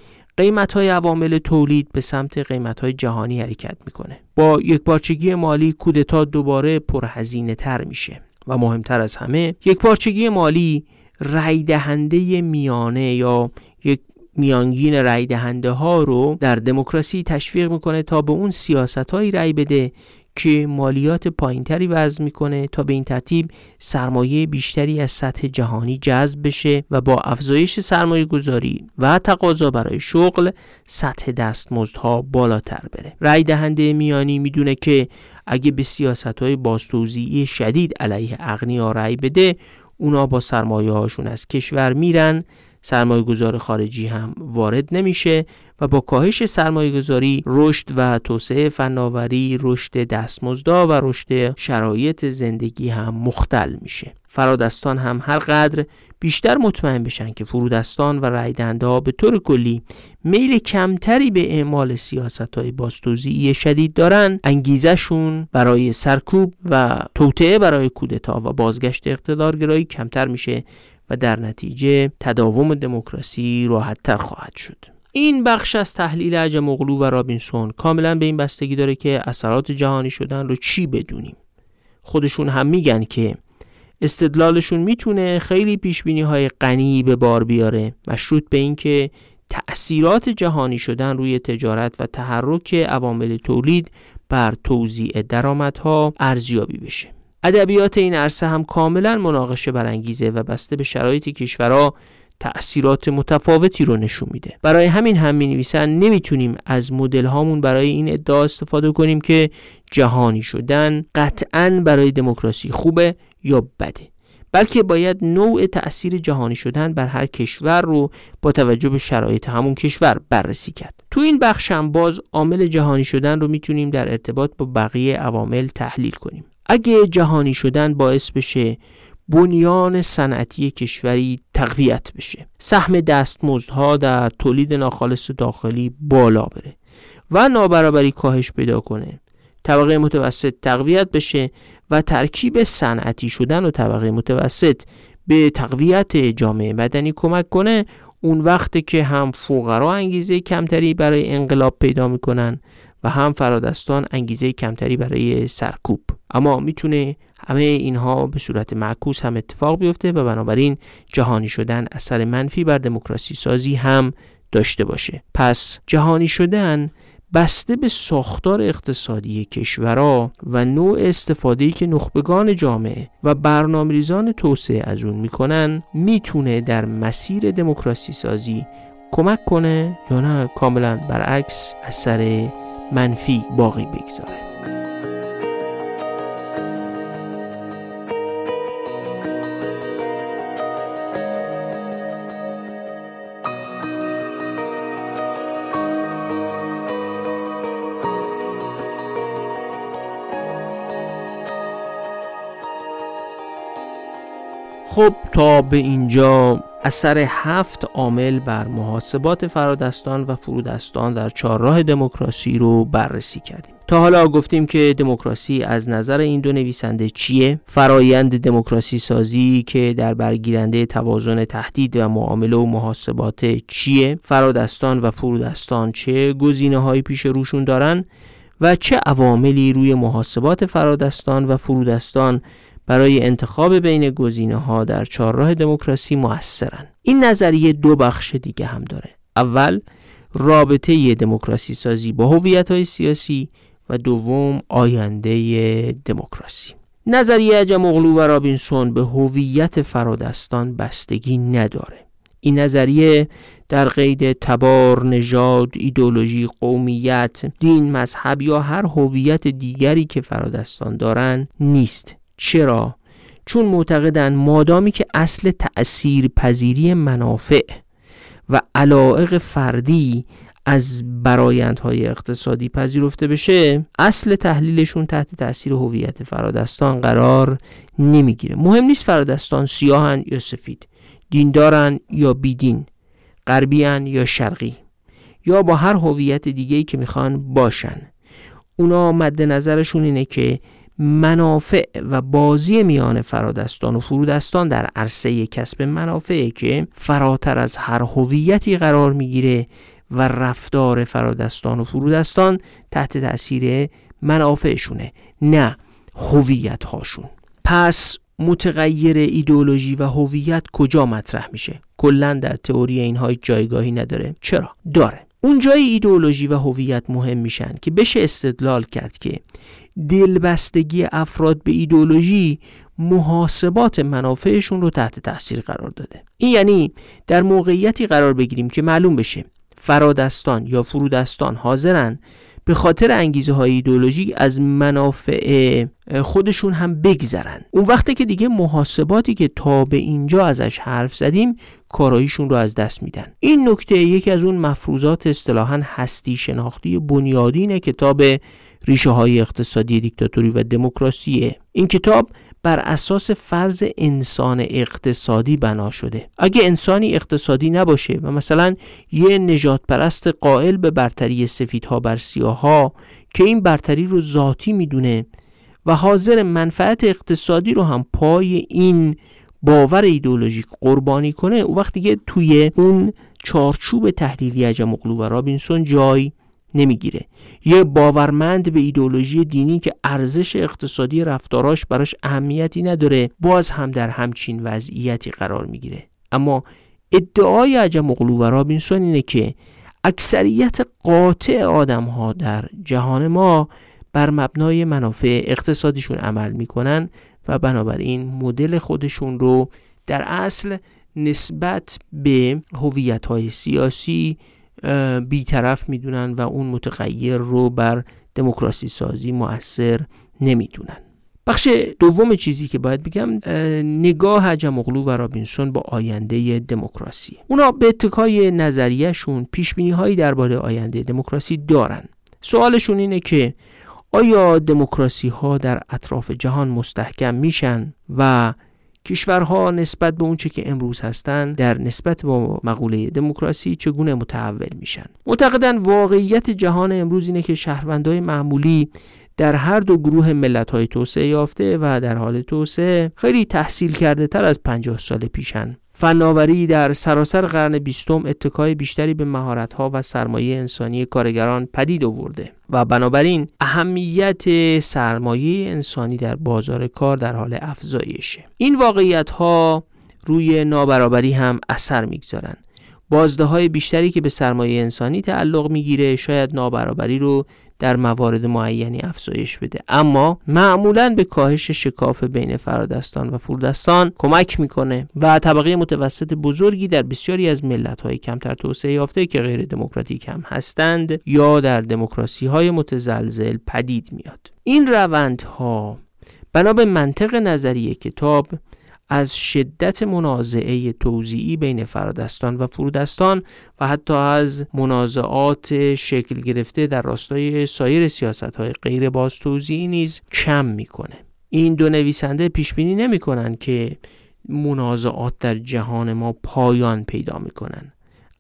قیمت های عوامل تولید به سمت قیمت های جهانی حرکت می‌کنه. با یک پارچگی مالی کودتا دوباره پرهزینه تر میشه و مهمتر از همه یک پارچگی مالی رای دهنده میانه یا یک میانگین رای دهنده ها رو در دموکراسی تشویق می‌کنه تا به اون سیاست هایی رای بده که مالیات پایینتری وضع می‌کنه تا به این ترتیب سرمایه بیشتری از سطح جهانی جذب بشه و با افزایش سرمایه گذاری و تقاضا برای شغل سطح دستمزدها بالاتر بره. رای دهنده میانی می‌دونه که اگه به سیاست های بازتوزیعی شدید علیه اغنیا رأی بده اونا با سرمایه هاشون از کشور میرن سرمایه گذار خارجی هم وارد نمیشه و با کاهش سرمایه گذاری رشد و توسعه فناوری رشد دستمزدا و رشد شرایط زندگی هم مختل میشه. فرادستان هم هر قدر بیشتر مطمئن بشن که فرودستان و رایدنده ها به طور کلی میل کمتری به اعمال سیاست های باستوزی شدید دارن. انگیزشون برای سرکوب و توطعه برای کودتا و بازگشت اقتدارگرایی کمتر میشه و در نتیجه تداوم دموکراسی راحتتر خواهد شد. این بخش از تحلیل عجم مغلو و رابینسون کاملا به این بستگی داره که اثرات جهانی شدن رو چی بدونیم. خودشون هم میگن که استدلالشون می‌تونه خیلی پیشبینی های غنی به بار بیاره مشروط به اینکه تأثیرات جهانی شدن روی تجارت و تحرک عوامل تولید بر توزیع درآمدها ارزیابی بشه. ادبیات این عرصه هم کاملا مناقشه برانگیزه و بسته به شرایط کشورها تأثیرات متفاوتی رو نشون میده. برای همین هم می نویسن نمی‌تونیم از مدل هامون برای این ادعا استفاده کنیم که جهانی شدن قطعا برای دموکراسی خوبه یا بده. بلکه باید نوع تأثیر جهانی شدن بر هر کشور رو با توجه به شرایط همون کشور بررسی کرد. تو این بخش هم باز عامل جهانی شدن رو می‌تونیم در ارتباط با بقیه عوامل تحلیل کنیم. اگه جهانی شدن باعث بشه بنیان صنعتی کشوری تقویت بشه. سهم دستمزدها در تولید ناخالص داخلی بالا بره و نابرابری کاهش پیدا کنه. طبقه متوسط تقویت بشه و ترکیب صنعتی شدن و طبقه متوسط به تقویت جامعه مدنی کمک کنه. اون وقت که هم فقرا انگیزه کمتری برای انقلاب پیدا می‌کنن و هم فرادستان انگیزه کمتری برای سرکوب. اما می‌تونه همه اینها به صورت معکوس هم اتفاق بیفته و بنابراین جهانی شدن اثر منفی بر دموکراسی سازی هم داشته باشه. پس جهانی شدن بسته به ساختار اقتصادی کشورها و نوع استفاده که نخبگان جامعه و برنامه‌ریزان توسعه از اون می‌کنن می‌تونه در مسیر دموکراسی سازی کمک کنه یا نه؟ کاملا برعکس اثر منفی باقی بگذاره خب تا به اینجا اثر هفت عامل بر محاسبات فرادستان و فرودستان در چهارراه دموکراسی رو بررسی کردیم. تا حالا گفتیم که دموکراسی از نظر این دو نویسنده چیه؟ فرایند دموکراسی سازی که در برگیرنده توازن تهدید و معامله و محاسبات چیه؟ فرادستان و فرودستان چه گزینه های پیش روشون دارن؟ و چه عواملی روی محاسبات فرادستان و فرودستان برای انتخاب بین گزینه ها در چهارراه دموکراسی موثرن. این نظریه دو بخش دیگه هم داره. اول رابطه دموکراسی سازی با هویت های سیاسی و دوم آینده دموکراسی. نظریه عجم اغلو و رابینسون به هویت فرادستان بستگی نداره. این نظریه در قید تبار، نژاد، ایدولوژی، قومیت، دین، مذهب یا هر هویت دیگری که فرادستان دارند نیست. چرا؟ چون معتقدند مادامی که اصل تأثیر پذیری منافع و علائق فردی از برایندهای اقتصادی پذیرفته بشه اصل تحلیلشون تحت تاثیر هویت فرادستان قرار نمی‌گیره مهم نیست فرادستان سیاهن یا سفید دیندارن یا بیدین غربیان یا شرقی یا با هر هویت دیگه‌ای که می‌خوان باشن اونا مد نظرشون اینه که منافع و بازی میان فرادستان و فرودستان در عرصه کسب منافعه که فراتر از هر هویتی قرار می‌گیره و رفتار فرادستان و فرودستان تحت تاثیر منافعشونه نه هویت هاشون پس متغیر ایدئولوژی و هویت کجا مطرح میشه؟ کلا در تئوری اینها جایگاهی نداره. چرا؟ داره. اونجای ایدئولوژی و هویت مهم میشن که بشه استدلال کرد که دلبستگی افراد به ایدولوژی محاسبات منافعشون رو تحت تاثیر قرار داده. این یعنی در موقعیتی قرار بگیریم که معلوم بشه فرادستان یا فرودستان حاضرن به خاطر انگیزه های ایدولوژیک از منافع خودشون هم بگذرن. اون وقتی که دیگه محاسباتی که تا به اینجا ازش حرف زدیم کاراییشون رو از دست میدن. این نکته یکی از اون مفروضات اصطلاحا هستی شناختی بنیادین کتاب ریشه های اقتصادی دیکتاتوری و دموکراسیه. این کتاب بر اساس فرض انسان اقتصادی بنا شده. اگه انسانی اقتصادی نباشه و مثلا یه نجات پرست قائل به برتری سفیدها بر سیاها که این برتری رو ذاتی می‌دونه و حاضر منفعت اقتصادی رو هم پای این باور ایدولوژیک قربانی کنه او وقتی دیگه توی اون چارچوب تحلیلی عجمقلو و رابینسون جای نمی‌گیره. یه باورمند به ایدولوژی دینی که ارزش اقتصادی رفتاراش براش اهمیتی نداره باز هم در همچین وضعیتی قرار می‌گیره. اما ادعای عجم و رابینسون اینه که اکثریت قاطع آدم ها در جهان ما بر مبنای منافع اقتصادیشون عمل می‌کنن و بنابراین مدل خودشون رو در اصل نسبت به هویت های سیاسی بیطرف می‌دونن و اون متغیر رو بر دموکراسی سازی مؤثر نمی‌دونن. بخش دوم چیزی که باید بگم نگاه حجم اغلو و رابینسون با آینده دموکراسی. اونا به اتکای نظریهشون پیش هایی درباره آینده دموکراسی دارن. سوالشون اینه که آیا دموکراسی ها در اطراف جهان مستحکم میشن و کشورها نسبت به اونچه که امروز هستند در نسبت با مقوله دموکراسی چگونه متحول میشن؟ معتقدن واقعیت جهان امروز اینه که شهروندهای معمولی در هر دو گروه ملت های توسعه یافته و در حال توسعه خیلی تحصیل کرده تر از 50 سال پیشن. فناوری در سراسر قرن بیستم اتکای بیشتری به مهارت‌ها و سرمایه انسانی کارگران پدید آورده و بنابراین اهمیت سرمایه انسانی در بازار کار در حال افزایشه. این واقعیت ها روی نابرابری هم اثر می‌گذارن. بازده های بیشتری که به سرمایه انسانی تعلق می‌گیره شاید نابرابری رو در موارد معینی افزایش بده. اما معمولا به کاهش شکاف بین فرادستان و فوردستان کمک می‌کنه و طبقه متوسط بزرگی در بسیاری از ملت های کمتر توسعه یافته که غیر دموکراتیک هم هستند یا در دموکراسی های متزلزل پدید میاد این روندها بنا به منطق نظری کتاب از شدت منازعه توزیعی بین فرادستان و فرودستان و حتی از منازعات شکل گرفته در راستای سایر سیاست های غیر باز توزیعی نیز کم می‌کنه. این دو نویسنده پیش بینی نمی که منازعات در جهان ما پایان پیدا می‌کنن.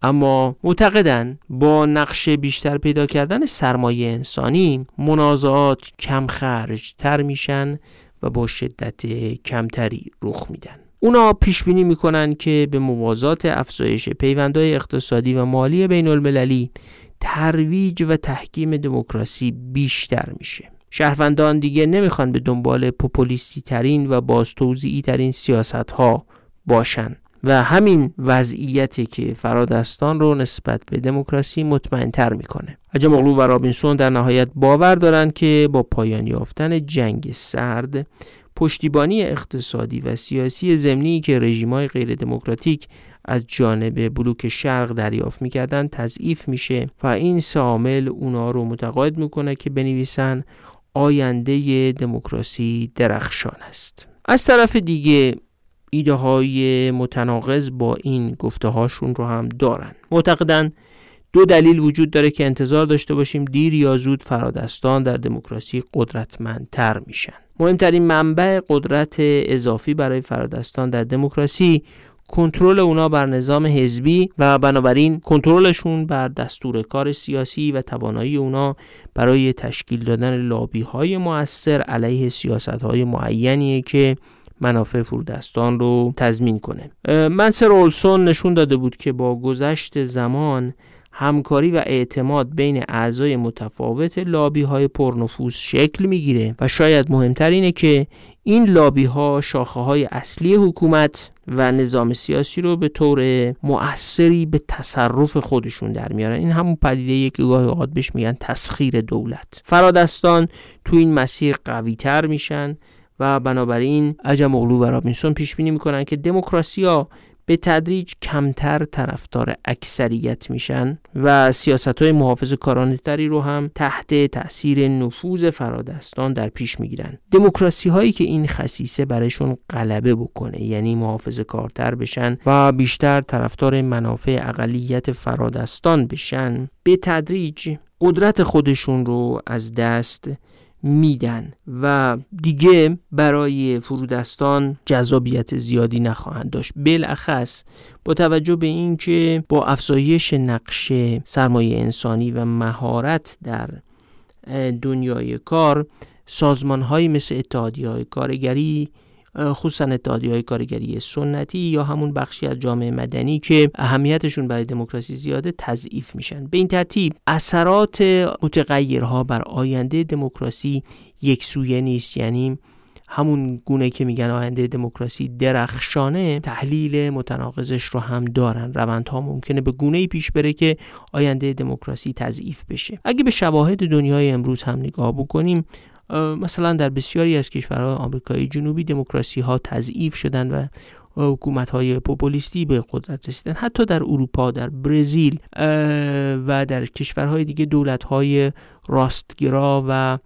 اما معتقدن با نقش بیشتر پیدا کردن سرمایه انسانی منازعات کم خرج تر میشن و با شدت کمتری رخ میدن. اونا پیش بینی می‌کنن که به موازات افزایش پیوندهای اقتصادی و مالی بین المللی ترویج و تحکیم دموکراسی بیشتر میشه. شهروندان دیگه نمی‌خوان به دنبال پوپولیستی ترین و بازتوزیعی ترین سیاست ها باشن. و همین وضعیتی که فرادستان رو نسبت به دموکراسی مطمئنتر می‌کنه. عجم اغلو و رابینسون در نهایت باور دارند که با پایان یافتن جنگ سرد پشتیبانی اقتصادی و سیاسی زمینی که رژیم‌های غیر دموکراتیک از جانب بلوک شرق دریافت می‌کردن تضعیف میشه و این سامل اونا رو متقاعد می‌کنه که بنویسن آینده دموکراسی درخشان است. از طرف دیگه ایده های متناقض با این گفته هاشون رو هم دارن. معتقدن دو دلیل وجود داره که انتظار داشته باشیم دیر یا زود فرادستان در دموکراسی قدرتمندتر میشن. مهمترین منبع قدرت اضافی برای فرادستان در دموکراسی کنترل اونا بر نظام حزبی و بنابراین کنترلشون بر دستور کار سیاسی و توانایی اونا برای تشکیل دادن لابی های مؤثر علیه سیاست های معینیه که منافع فرودستان رو تضمین کنه. منسر اولسون نشون داده بود که با گذشت زمان همکاری و اعتماد بین اعضای متفاوت لابی های پرنفوذ شکل می‌گیره و شاید مهمتر اینه که این لابی ها شاخه های اصلی حکومت و نظام سیاسی رو به طور مؤثری به تصرف خودشون در میارن. این همون پدیده که گاهی اوقات بهش میگن تسخیر دولت. فرادستان تو این مسیر قوی تر میشن. و بنابراین عجم اغلو و رابینسون پیش بینی می‌کنن که دموکراسی ها به تدریج کمتر طرفدار اکثریت میشن و سیاست های محافظ کارانه تری رو هم تحت تاثیر نفوذ فرادستان در پیش می‌گیرن. دموکراسی هایی که این خصیصه برایشون غلبه بکنه یعنی محافظ کارتر بشن و بیشتر طرفدار منافع اقلیت فرادستان بشن به تدریج قدرت خودشون رو از دست میدن و دیگه برای فرودستان جذابیت زیادی نخواهند داشت. بالاخص با توجه به اینکه با افزایش نقش سرمایه انسانی و مهارت در دنیای کار سازمان های مثل اتحادی های کارگری خصوصا اتحادی های کارگری سنتی یا همون بخشی از جامعه مدنی که اهمیتشون برای دموکراسی زیاده تضعیف میشن. به این ترتیب اثرات متغیرها بر آینده دموکراسی یک سویه نیست. یعنی همون گونه که میگن آینده دموکراسی درخشانه تحلیل متناقضش رو هم دارن. روندها ممکنه به گونه ای پیش بره که آینده دموکراسی تضعیف بشه. اگه به شواهد دنیای امروز هم نگاه بکنیم مثلا در بسیاری از کشورهای آمریکایی جنوبی دموکراسی ها تضعیف شدن و حکومت های پوپولیستی به قدرت رسیدن. حتی در اروپا در برزیل و در کشورهای دیگه دولت های راستگرا و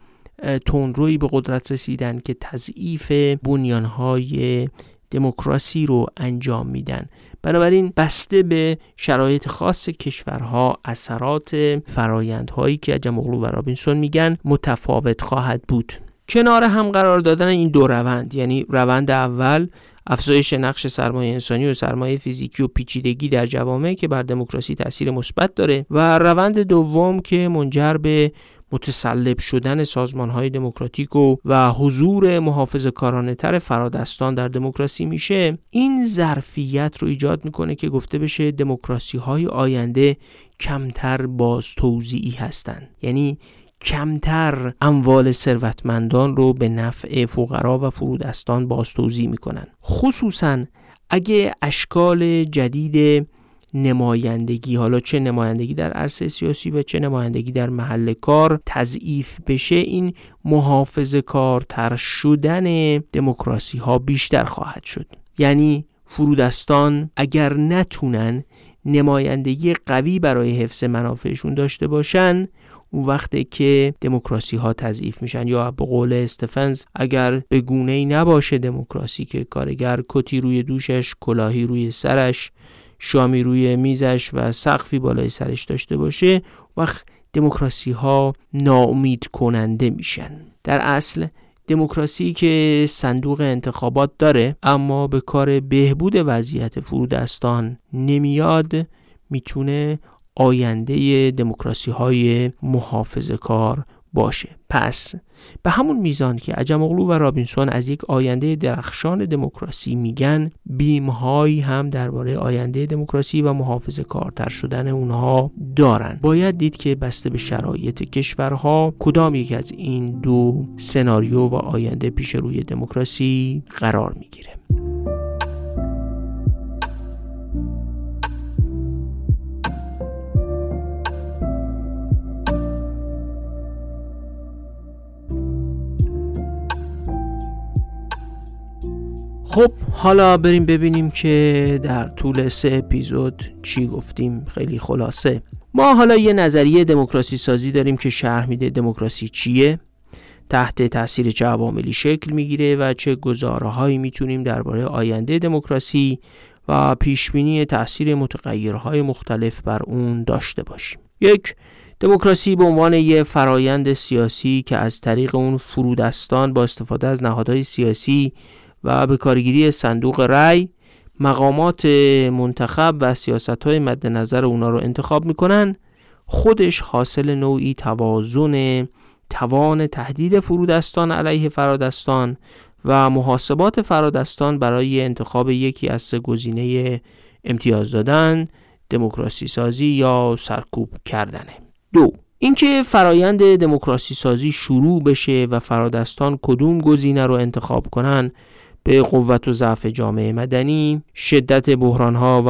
تونروی به قدرت رسیدن که تضعیف بنیانهای دموکراسی رو انجام میدن. بنابراین بسته به شرایط خاص کشورها اثرات فرایندهایی که اجمغلو و رابینسون میگن متفاوت خواهد بود. کنار هم قرار دادن این دو روند یعنی روند اول افزایش نقش سرمایه انسانی و سرمایه فیزیکی و پیچیدگی در جوامع که بر دموکراسی تاثیر مثبت داره و روند دوم که منجر به متسلب شدن سازمان های دموکراتیک و, و حضور محافظ کارانه تر فرادستان در دموکراسی میشه این ظرفیت رو ایجاد می‌کنه که گفته بشه دموکراسی های آینده کمتر باز توضیعی هستند یعنی کمتر اموال ثروتمندان رو به نفع فقرا و فرودستان باز توضیح می‌کنن. خصوصا اگه اشکال جدید نمایندگی. حالا چه نمایندگی در عرصه سیاسی و چه نمایندگی در محل کار تضعیف بشه این محافظ کارتر شدن دموکراسی ها بیشتر خواهد شد. یعنی فرودستان اگر نتونن نمایندگی قوی برای حفظ منافعشون داشته باشن اون وقته که دموکراسی ها تضعیف میشن. یا به قول استفنز اگر به گونه ای نباشه دموکراسی که کارگر کتی روی دوشش کلاهی روی سرش شامی روی میزش و سقفی بالای سرش داشته باشه وقت دموکراسی ها ناامید کننده میشن. در اصل دموکراسی که صندوق انتخابات داره اما به کار بهبود وضعیت فرودستان نمیاد می‌تونه آینده دموکراسی های محافظ کار باشه. پس به همون میزان که عجم اغلو و رابینسون از یک آینده درخشان دموکراسی میگن بیمهایی هم درباره آینده دموکراسی و محافظ کارتر شدن اونها دارن. باید دید که بسته به شرایط کشورها کدام یک از این دو سناریو و آینده پیش روی دموکراسی قرار می‌گیره. خب حالا بریم ببینیم که در طول سه اپیزود چی گفتیم. خیلی خلاصه. ما حالا یه نظریه دموکراسی سازی داریم که شرح میده دموکراسی چیه. تحت تاثیر چه عواملی شکل می‌گیره و چه گزارههایی می‌تونیم درباره آینده دموکراسی و پیشبینی تاثیر متغیرهای مختلف بر اون داشته باشیم. یک دموکراسی به عنوان یه فرایند سیاسی که از طریق اون فرودستان با استفاده از نهادهای سیاسی و به کارگیری صندوق رأی مقامات منتخب و سیاست های مد نظر اونا رو انتخاب می‌کنن. خودش حاصل نوعی توازن توان تهدید فرودستان علیه فرادستان و محاسبات فرادستان برای انتخاب یکی از سه گزینه امتیاز دادن دموکراسی سازی یا سرکوب کردنه دو اینکه فرایند دموکراسی سازی شروع بشه و فرادستان کدوم گزینه رو انتخاب کنن به قوت و ضعف جامعه مدنی، شدت بحرانها و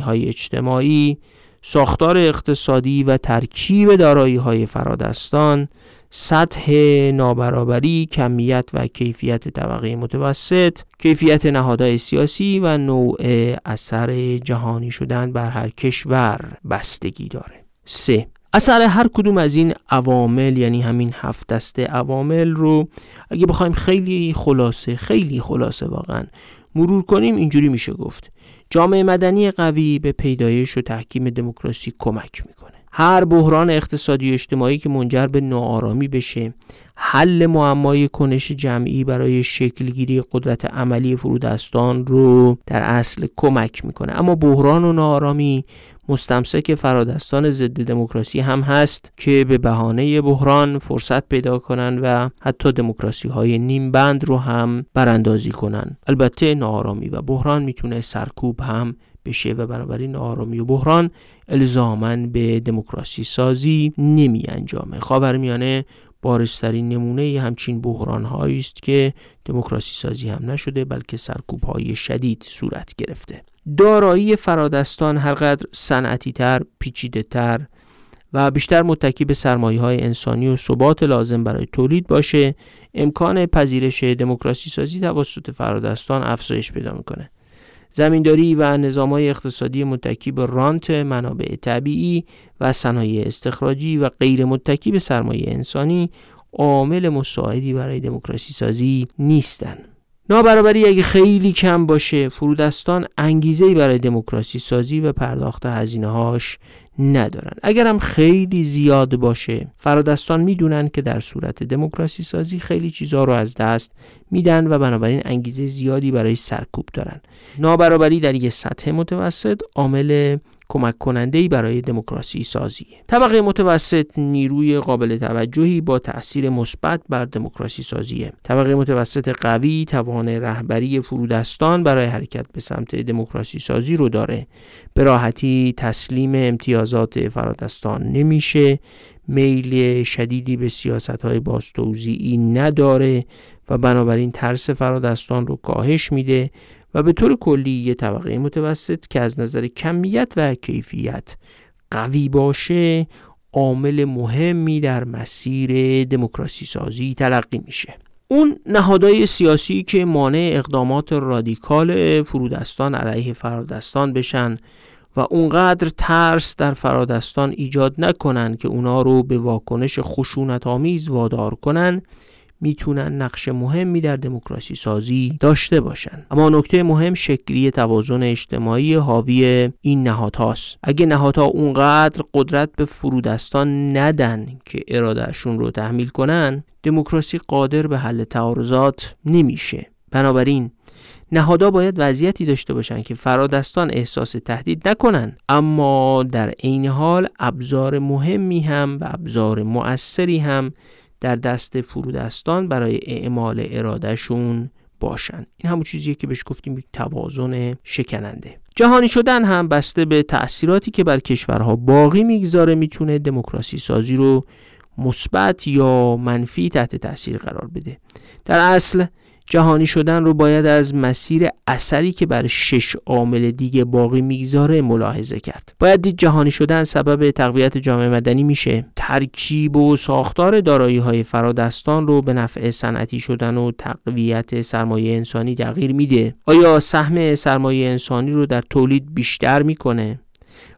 های اجتماعی، ساختار اقتصادی و ترکیب دارایی های فرادستان، سطح نابرابری، کمیت و کیفیت طبقه متوسط، کیفیت نهادهای سیاسی و نوع اثر جهانی شدن بر هر کشور بستگی داره. 3. اثر هر کدوم از این عوامل یعنی همین هفت دسته عوامل رو اگه بخوایم خیلی خلاصه خیلی خلاصه واقعا مرور کنیم اینجوری میشه گفت. جامعه مدنی قوی به پیدایش و تحکیم دموکراسی کمک می‌کنه. هر بحران اقتصادی و اجتماعی که منجر به ناآرامی بشه حل معمای کنش جمعی برای شکلگیری قدرت عملی فرودستان رو در اصل کمک می‌کنه. اما بحران و ناآرامی مستمسک فرادستان ضد دموکراسی هم هست که به بهانه بحران فرصت پیدا کنند و حتی دموکراسی های نیم بند رو هم براندازی کنند البته ناآرامی و بحران می‌تونه سرکوب هم بشه و بنابراین ناآرامی و بحران الزامن به دموکراسی سازی نمی انجامه. خاورمیانه بارسترین نمونه همچین بحران است که دموکراسی سازی هم نشده بلکه سرکوب های شدید صورت گرفته. دارایی فرادستان هرقدر صنعتی تر پیچیده تر و بیشتر متکی به سرمایه های انسانی و ثبات لازم برای تولید باشه امکان پذیرش دموکراسی سازی توسط فرادستان افزایش پیدا می‌کنه. زمینداری و نظام های اقتصادی متکی به رانت منابع طبیعی و صنایع استخراجی و غیر متکی به سرمایه انسانی عامل مساعدی برای دموکراسی سازی نیستند. نابرابری اگه خیلی کم باشه فرودستان انگیزه برای دموکراسی سازی و پرداخت هزینه هاش ندارن. اگر هم خیلی زیاد باشه فرادستان می‌دونن که در صورت دموکراسی سازی خیلی چیزها رو از دست میدن و بنابراین انگیزه زیادی برای سرکوب دارن. نابرابری در یک سطح متوسط عامل کمک کننده برای دموکراسی سازی. طبقه متوسط نیروی قابل توجهی با تأثیر مثبت بر دموکراسی سازیه. طبقه متوسط قوی توان رهبری فرودستان برای حرکت به سمت دموکراسی سازی رو داره. به راحتی تسلیم امتیازات فرادستان نمیشه. میل شدیدی به سیاست های باستوزیعی نداره و بنابراین ترس فرادستان رو کاهش میده و به طور کلی یه طبقه متوسط که از نظر کمیت و کیفیت قوی باشه عامل مهمی در مسیر دموکراسی سازی تلقی میشه. اون نهادهای سیاسی که مانع اقدامات رادیکال فرودستان علیه فرادستان بشن و اونقدر ترس در فرادستان ایجاد نکنن که اونا رو به واکنش خشونت آمیز وادار کنن می‌تونن نقش مهمی در دموکراسی سازی داشته باشن. اما نکته مهم شکلی توازن اجتماعی حاوی این نهادهاست اگه نهادها اونقدر قدرت به فرودستان ندن که ارادهشون رو تحمیل کنن دموکراسی قادر به حل تعارضات نمیشه. بنابراین نهادها باید وضعیتی داشته باشند که فرادستان احساس تهدید نکنند اما در عین حال ابزار مهمی هم و ابزار مؤثری هم در دست فرودستان برای اعمال ارادهشون باشن. این همون چیزیه که بهش گفتیم یک توازن شکننده. جهانی شدن هم بسته به تأثیراتی که بر کشورها باقی می‌گذاره می‌تونه دموکراسی سازی رو مثبت یا منفی تحت تاثیر قرار بده. در اصل جهانی شدن رو باید از مسیر اثری که بر شش عامل دیگه باقی می‌گذاره ملاحظه کرد. باید دید جهانی شدن سبب تقویت جامعه مدنی میشه. ترکیب و ساختار دارایی های فرادستان رو به نفع صنعتی شدن و تقویت سرمایه انسانی تغییر میده. آیا سهم سرمایه انسانی رو در تولید بیشتر می‌کنه؟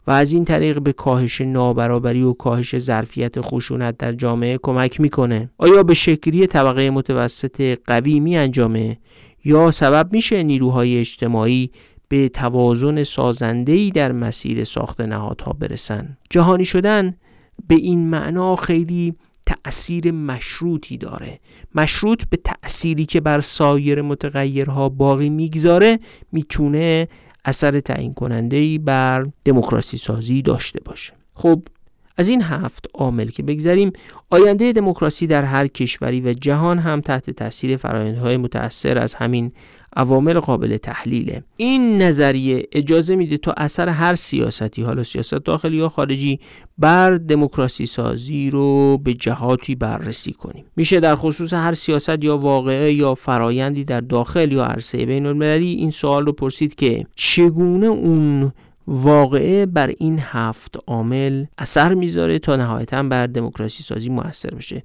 و از این طریق به کاهش نابرابری و کاهش ظرفیت خشونت در جامعه کمک می‌کنه. آیا به شکلی طبقه متوسط قوی می انجامه یا سبب میشه نیروهای اجتماعی به توازن سازندهی در مسیر ساخت نهادها برسن؟ جهانی شدن به این معنا خیلی تأثیر مشروطی داره. مشروط به تأثیری که بر سایر متغیرها باقی می‌گذاره می‌تونه اثر تعیین کننده بر دموکراسی سازی داشته باشه. خب از این هفت عامل که بگذریم آینده دموکراسی در هر کشوری و جهان هم تحت تاثیر فرآیندهای متأثر از همین عوامل قابل تحلیله. این نظریه اجازه میده تا اثر هر سیاستی حالا سیاست داخلی یا خارجی بر دموکراسی سازی رو به جهاتی بررسی کنیم. میشه در خصوص هر سیاست یا واقعه یا فرایندی در داخل یا عرصه بین المللی این سوال رو پرسید که چگونه اون واقعه بر این هفت عامل اثر می‌ذاره تا نهایتا بر دموکراسی سازی موثر بشه.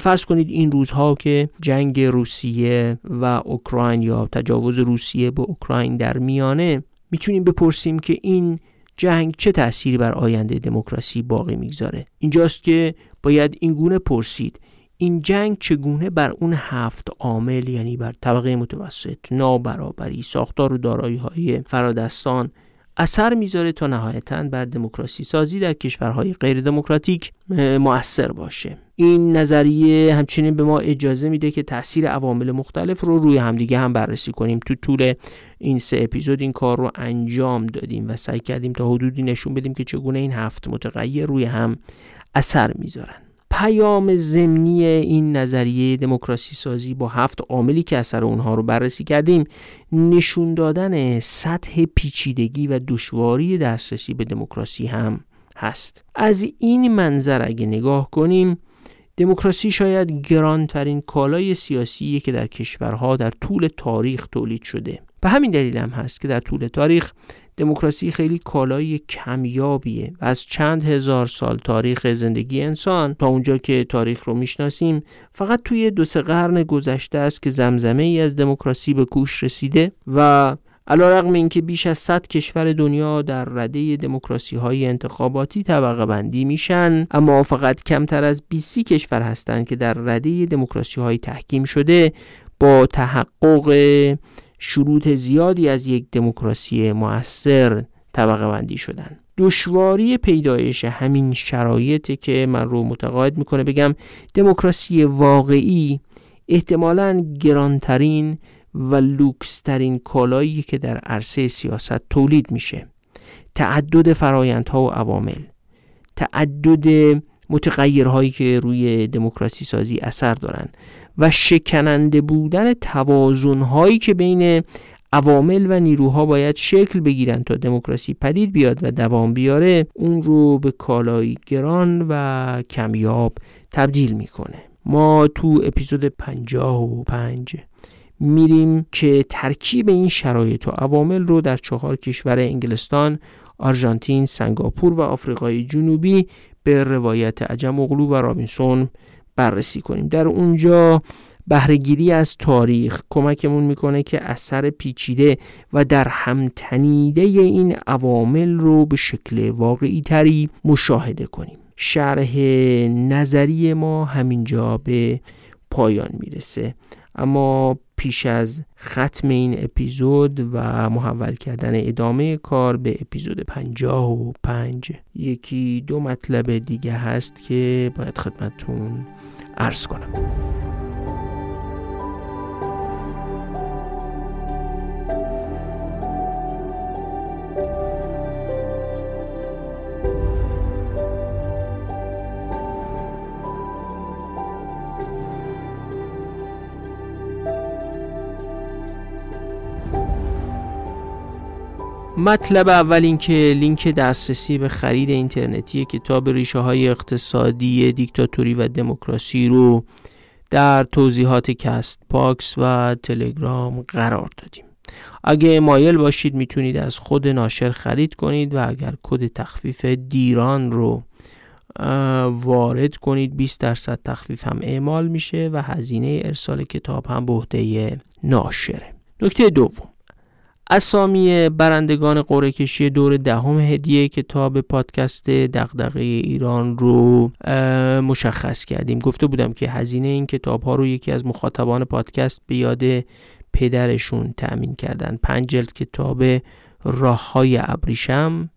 فرض کنید این روزها که جنگ روسیه و اوکراین یا تجاوز روسیه به اوکراین در میانه می‌تونیم بپرسیم که این جنگ چه تأثیری بر آینده دموکراسی باقی می‌گذاره. اینجاست که باید این گونه پرسید. این جنگ چگونه بر اون هفت عامل یعنی بر طبقه متوسط نابرابری ساختار و دارایی های فرادستان اثر می‌ذاره تا نهایتا بر دموکراسی سازی در کشورهای غیر دموکراتیک مؤثر باشه. این نظریه همچنین به ما اجازه میده که تاثیر عوامل مختلف رو روی همدیگه هم بررسی کنیم. تو طول این سه اپیزود این کار رو انجام دادیم و سعی کردیم تا حدودی نشون بدیم که چگونه این هفت متغیر روی هم اثر می‌ذارن. پیام ضمنی این نظریه دموکراسی سازی با هفت عاملی که اثر اونها رو بررسی کردیم نشون دادن سطح پیچیدگی و دشواری دسترسی به دموکراسی هم هست. از این منظر اگه نگاه کنیم دموکراسی شاید گرانترین کالای سیاسی که در کشورها در طول تاریخ تولید شده. به همین دلیل هم هست که در طول تاریخ دموکراسی خیلی کالای کمیابیه و از چند هزار سال تاریخ زندگی انسان تا اونجا که تاریخ رو می‌شناسیم فقط توی دو سه قرن گذشته است که زمزمه ای از دموکراسی به کوش رسیده و علا رقم اینکه بیش از 100 کشور دنیا در رده دموکراسی های انتخاباتی طبقه بندی میشن اما فقط کمتر از 20 کشور هستند که در رده دموکراسی های تحکیم شده با تحقق شروط زیادی از یک دموکراسی موثر طبقه بندی شدن. دشواری پیدایش همین شرایطی که من رو متقاعد می‌کنه بگم دموکراسی واقعی احتمالا گرانترین و لوکسترین کالایی که در عرصه سیاست تولید میشه. تعدد فرایندها و عوامل تعدد متغیرهایی که روی دموکراسی سازی اثر دارن و شکننده بودن توازنهایی که بین عوامل و نیروها باید شکل بگیرن تا دموکراسی پدید بیاد و دوام بیاره اون رو به کالایی گران و کمیاب تبدیل می‌کنه. ما تو اپیزود 55 میریم که ترکیب این شرایط و عوامل رو در چهار کشور انگلستان، آرژانتین، سنگاپور و آفریقای جنوبی به روایت عجم اغلو و رابینسون بررسی کنیم. در اونجا بهرهگیری از تاریخ کمکمون می‌کنه که اثر پیچیده و در هم تنیده این عوامل رو به شکل واقعی تری مشاهده کنیم. شرح نظری ما همینجا به پایان می‌رسه. اما پیش از ختم این اپیزود و محول کردن ادامه کار به اپیزود پنجاه و پنج یکی دو مطلب دیگه هست که باید خدمتون عرض کنم. مطلب اول اینکه لینک دسترسی به خرید اینترنتی کتاب ریشه های اقتصادی دیکتاتوری و دموکراسی رو در توضیحات کست باکس و تلگرام قرار دادیم. اگه مایل باشید می‌تونید از خود ناشر خرید کنید و اگر کد تخفیف دیران رو وارد کنید 20 درصد تخفیف هم اعمال میشه و هزینه ارسال کتاب هم به عهده ناشره. نکته دوم. اسامی برندگان قرعه کشی دور دهم هدیه کتاب پادکست دغدغه ایران رو مشخص کردیم. گفته بودم که هزینه این کتاب ها رو یکی از مخاطبان پادکست به یاد پدرشون تأمین کردن. پنج جلد کتاب راه های ابریشم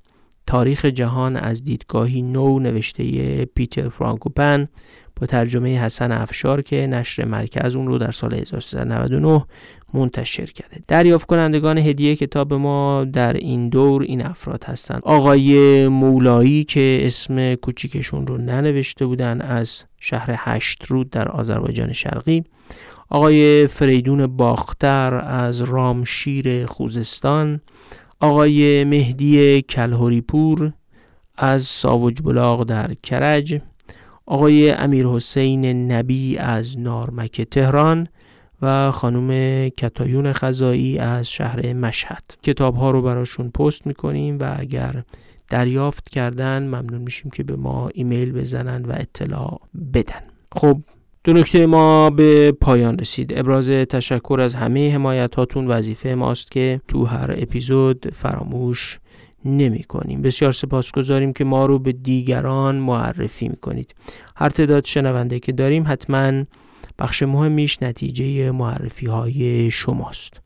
تاریخ جهان از دیدگاهی نو نوشته پیتر فرانکوپن با ترجمه حسن افشار که نشر مرکز اون رو در سال 1399 منتشر کرده. دریافت کنندگان هدیه کتاب ما در این دور این افراد هستند آقای مولایی که اسم کوچیکشون رو ننوشته بودن از شهر هشت رود در آذربایجان شرقی. آقای فریدون باختر از رامشیر خوزستان. آقای مهدی کلهوریپور از ساوج بلاغ در کرج. آقای امیر حسین نبی از نارمک تهران و خانم کتایون خزایی از شهر مشهد. کتاب ها رو براشون پست می‌کنیم و اگر دریافت کردن ممنون میشیم که به ما ایمیل بزنن و اطلاع بدن. خب دو نکته ما به پایان رسید. ابراز تشکر از همه حمایت هاتون وظیفه ماست که تو هر اپیزود فراموش نمی کنیم. بسیار سپاسگزاریم که ما رو به دیگران معرفی می کنید هر تعداد شنونده که داریم حتما بخش مهمیش نتیجه معرفی های شماست.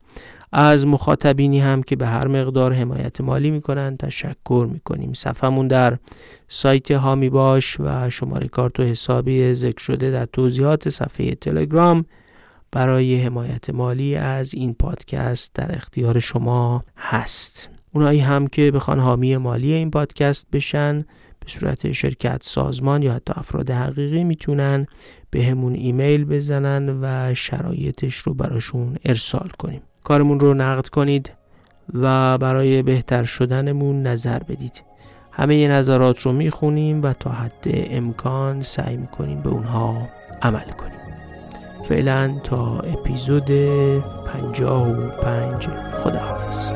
از مخاطبینی هم که به هر مقدار حمایت مالی می‌کنن تشکر می‌کنیم. صفحمون در سایت هامی باش و شماره کارت و حسابی ذکر شده در توضیحات صفحه تلگرام. برای حمایت مالی از این پادکست در اختیار شما هست. اونایی هم که بخوان حامی مالی این پادکست بشن به صورت شرکت سازمان یا حتی افراد حقیقی می‌تونن به همون ایمیل بزنن و شرایطش رو براشون ارسال کنیم. کارمون رو نقد کنید و برای بهتر شدنمون نظر بدید. همه نظرات رو می‌خونیم و تا حد امکان سعی می‌کنیم به اونها عمل کنیم. فعلا تا اپیزود پنجاه و پنج. خداحافظ.